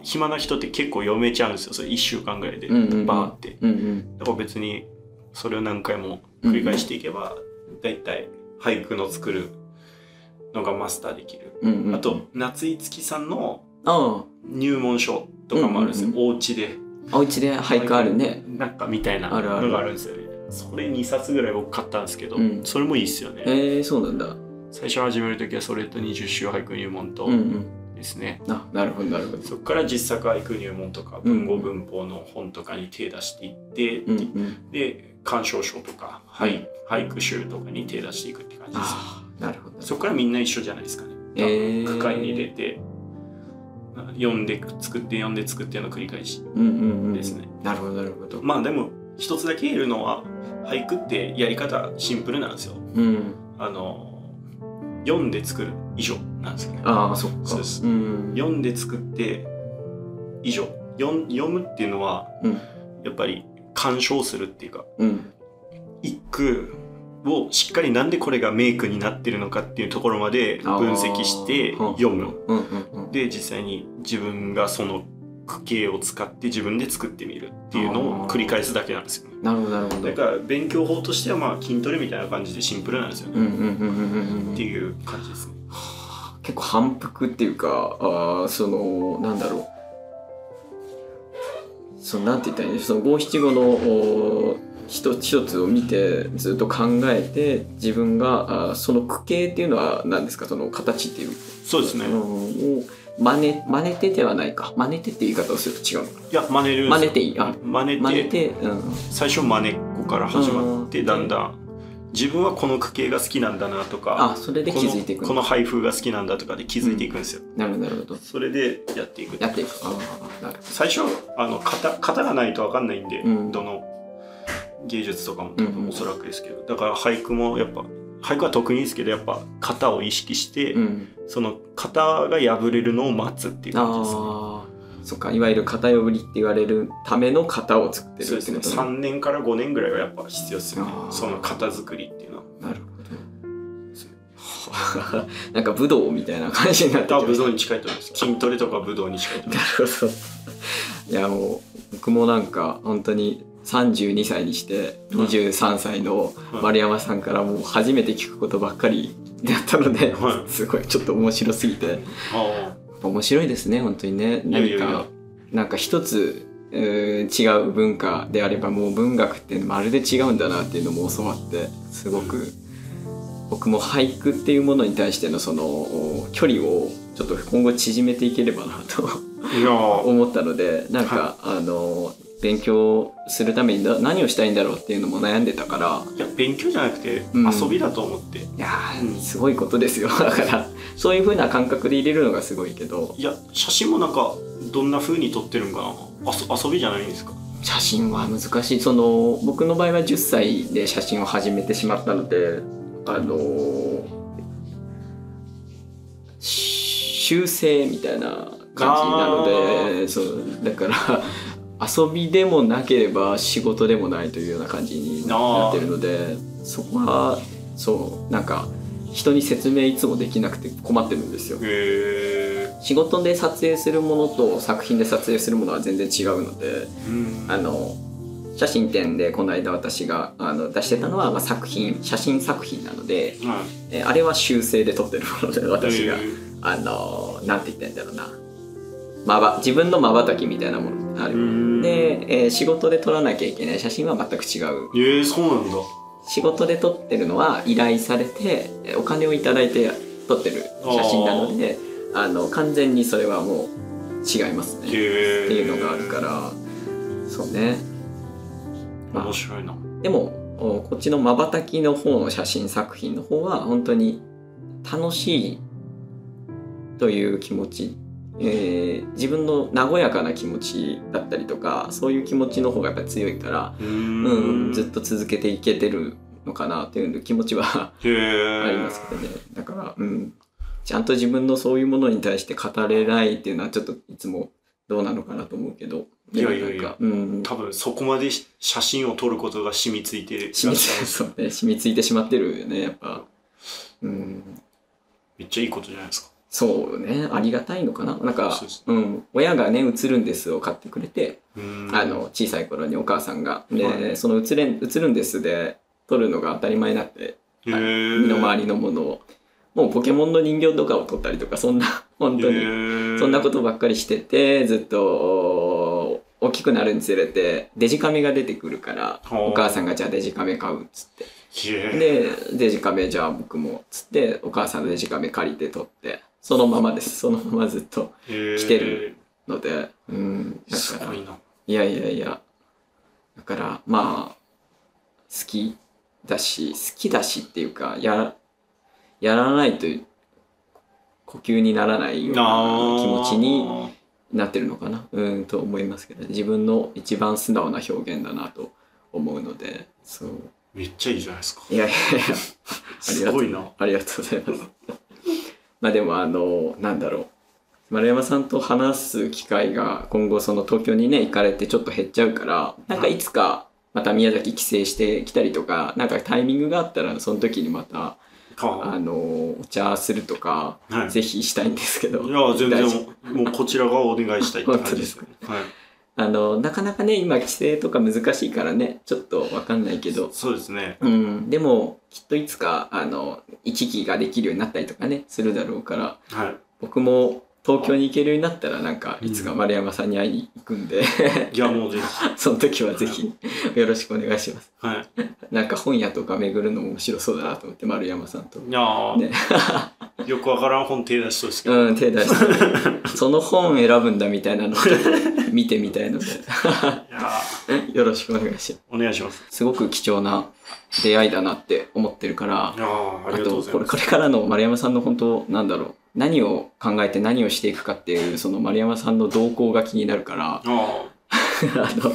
暇な人って結構読めちゃうんですよ。それ一週間ぐらいでうんうんうん。バーって。うんうん。だから別にそれを何回も繰り返していけば、だいたい俳句の作るのがマスターできる。うんうんあと夏井月さんのあ入門書とかもあるんですよ、うんお家で。あお家で俳句あるね。なんかみたいな。あるある。のがあるんですよね。それ2冊ぐらい僕買ったんですけど、うん。それもいいっすよね、えー、そうなんだ。最初始める時はそれと20週俳句入門とうんうん。ですね、あなるほどなるほど。そこから実作俳句入門とかうん文語文法の本とかに手出していって、うんうん。で鑑賞書とか俳俳句集とかに手出していくって感じですなるほどそこからみんな一緒じゃないですかね。えー。区会に入れて、読んで作って読んで作っての繰り返し。うんうんうんですね。なるほどなるほど。まあでも一つだけ言えるのは俳句ってやり方シンプルなんですよ。うん。あの読んで作る以上なんですよね。ああそっか。そうです。ん。読んで作って以上。読ん読むっていうのはうん。やっぱり鑑賞するっていうかうん。一句をしっかりなんでこれがメイクになってるのかっていうところまで分析して読む。うんうんうんで実際に自分がその句形を使って自分で作ってみるっていうのを繰り返すだけなんですよね。なるほどなるほどだから勉強法としてはまあ筋トレみたいな感じでシンプルなんですよね。うんうんうんうんうんうんっていう感じですね。結構反復っていうかあーそのなんだろうそのなんて言ったらいいんですその五七五のお一つ一つを見てずっと考えて自分があーその句形っていうのは何ですか？その形っていうそうですね。のを真似真似てではないか。真似てって言い方をすると違うのか。いや真似る真似ていい。あ真似て真似てうん。最初真似っこから始まってうん。だんだん。自分はこの句形が好きなんだなとかあそれで気づいていくこのこの配風が好きなんだとかで気づいていくんですよ。なるほどなるほど。それでやっていく。やっていく。ああなるほ最初あの型型がないと分かんないんで、うん。どの芸術とかもうんうん。おそらくですけど、だから俳句もやっぱ俳句は得意ですけどやっぱ型を意識して、どうん。その型が破れるのを待つっていう感じですね。ああそっかいわゆる型破りって言われるための型を作ってそうですね。るってこと3年から5年ぐらいはやっぱ必要ですよね。その型作りっていうのは。なるほど。なんか武道みたいな感じになってき武道に近いと思います。筋トレとか武道に近いと思いなます。るほど。いやもう僕もなんか本当に32歳にして23歳の丸山さんからもう初めて聞くことばっかりだったので、はすごいちょっと面白すぎて。あ面白いですね本当にね。何かなんか一つ違う文化であればもう文学ってまるで違うんだなっていうのも教わってすごく僕も俳句っていうものに対してのその距離をちょっと今後縮めていければなと 思ったのでなんか、あの勉強するためにな何をしたいんだろうっていうのも悩んでたから。いや勉強じゃなくてうん。遊びだと思って、いやうん。ーすごいことですよ。だからそういう風な感覚で入れるのがすごいけど。いや写真もなんかどんな風に撮ってるんかな。あそ遊びじゃないんですか？写真は難しい。その僕の場合は10歳で写真を始めてしまったのであの修正みたいな感じなのでそうだから遊びでもなければ仕事でもないというような感じになってるのでそこはそうなんか人に説明いつもできなくて困ってるんですよ。仕事で撮影するものと作品で撮影するものは全然違うのでうん。あの写真展でこの間私があの出してたのは、まあ、作品写真作品なので、はえあれは修正で撮ってるものでい私が。へあのなんて言ったらいいんだろうなまば自分のまばたきみたいなもの。がある。ん。で、えー仕事で撮らなきゃいけない。写真は全く違う。えー、そうなんだ。仕事で撮ってるのは依頼されてえお金をいただいて撮ってる写真なのであの完全にそれはもう違いますね。っていうのがあるから。そうね、まあ。面白いな。でもおこっちのまばたきの方の写真作品の方は本当に楽しいという気持ち、えー自分の和やかな気持ちだったりとかそういう気持ちの方がやっぱり強いから、ううんん、ずっと続けていけてるのかなという気持ちはありますけどね。だから、うん、ちゃんと自分のそういうものに対して語れないっていうのはちょっといつもどうなのかなと思うけど。いやいやいや。うん、多分そこまで写真を撮ることが染みついてる。染みついそうね。染みついてしまってるよねやっぱ。うん。めっちゃいいことじゃないですかそうねありがたいのかな？なんかそううん親がね「映るんです」を買ってくれて、うん。あの小さい頃にお母さんが。で、はい。その映れん「映るんです」で撮るのが当たり前になってへえ身の回りのものを。もうポケモンの人形とかを撮ったりとかそんな本当に。そんなことばっかりしてて、ずっと大きくなるにつれて、デジカメが出てくるから、お母さんがじゃあデジカメ買うっつって。で、デジカメじゃあ僕もっつって、お母さんのデジカメ借りて撮って、そのままです。そのままずっと来来てるので、うん。だからいやいやいや。だから、まあ、好きだし、好きだしっていうか、や、やらないと呼吸にならないような気持ちになってるのかなうんと思いますけど、自分の一番素直な表現だなと思うので、そう。めっちゃいいじゃないですか。いやいやいや、すごいな。ありがとうございます。まあでもあの、なんだろう。丸山さんと話す機会が今後その東京にね行かれてちょっと減っちゃうから、なんかいつかまた宮崎帰省してきたりとか、なんかタイミングがあったらその時にまた、はあの、お茶するとか、い。はいぜひしたいんですけど。いや、全然もう、こちらがお願いしたいって感じです。はい。あの、なかなかね、今帰省とか難しいからね、ちょっとわかんないけど、そうですね。うん、でもきっといつか、あの、行き来ができるようになったりとかね、するだろうから、はい。僕も東京に行けるようになったらなんかいつか丸山さんに会いに行くんで、いや、もうぜひ。その時はぜひよろしくお願いします。はい。なんか本屋とか巡るのも面白そうだなと思って丸山さんと。いやー、ね よくわからん本手出しそうですけど。うん、手出して、その本選ぶんだみたいなの見てみたいので、よろしくお願いします。ーお願いします。すごく貴重な出会いだなって思ってるからありがとうございこれ。これからの丸山さんの本当なんだろう何を考えて何をしていくかっていうその丸山さんの動向が気になるからああ。の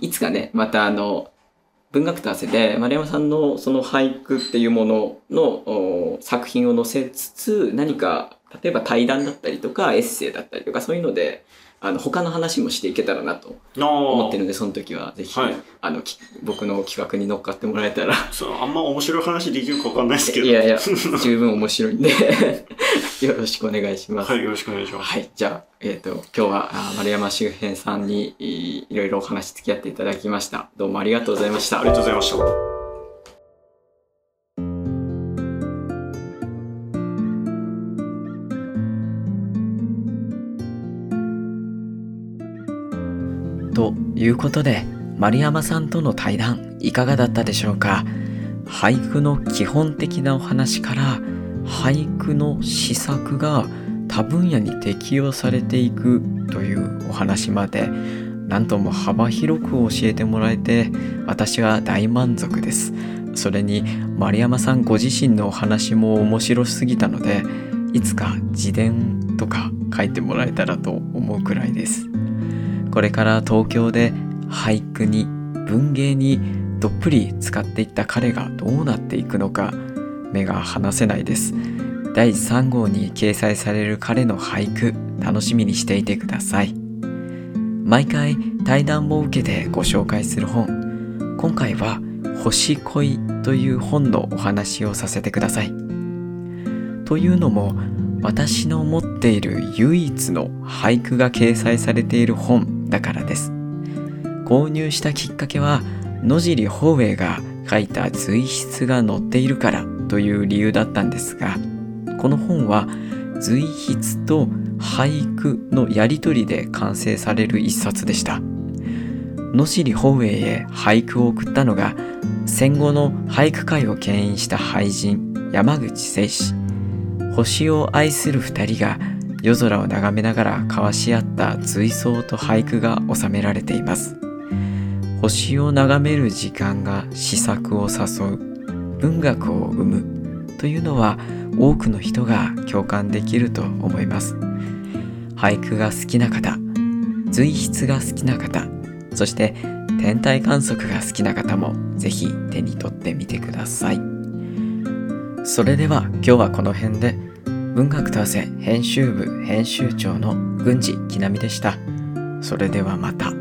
いつかねまたあの文学と合わせて丸山さんのその俳句っていうもののお作品を載せつつ何か例えば対談だったりとかエッセイだったりとかそういうのであの他の話もしていけたらなと思ってるのでその時はぜひ、はいあのき僕の企画に乗っかってもらえたらそうあんま面白い話できるかわかんないですけど。いやいや、十分面白いんで、よろしくお願いします。はい、よろしくお願いします。はい、じゃあ、えっ、と、今日はあ丸山周辺さんにいいろいろお話付き合っていただきました。どうもありがとうございましたあり。がとうございました。いうことで、丸山さんとの対談、いかがだったでしょうか？俳句の基本的なお話から、俳句の施策が多分野に適用されていくというお話まで、なんとも幅広く教えてもらえて、私は大満足です。それに、丸山さんご自身のお話も面白すぎたので、いつか自伝とか書いてもらえたらと思うくらいです。これから東京で俳句に文芸にどっぷり使っていった彼がどうなっていくのか目が離せないです。第3号に掲載される彼の俳句楽しみにしていてください。毎回対談を受けてご紹介する本。今回は「星恋」という本のお話をさせてください。というのも私の持っている唯一の俳句が掲載されている本。だからです。購入したきっかけは野尻宝永が書いた随筆が載っているからという理由だったんですがこの本は随筆と俳句のやり取りで完成される一冊でした。野尻宝永へ俳句を送ったのが戦後の俳句界を牽引した俳人山口清史星を愛する二人が夜空を眺めながら交わし合った随想と俳句が収められています。星を眺める時間が詩作を誘う文学を生むというのは多くの人が共感できると思います。俳句が好きな方随筆が好きな方そして天体観測が好きな方もぜひ手に取ってみてください。それでは今日はこの辺で文学当選編集部編集長の郡司きなみでしたそれではまた。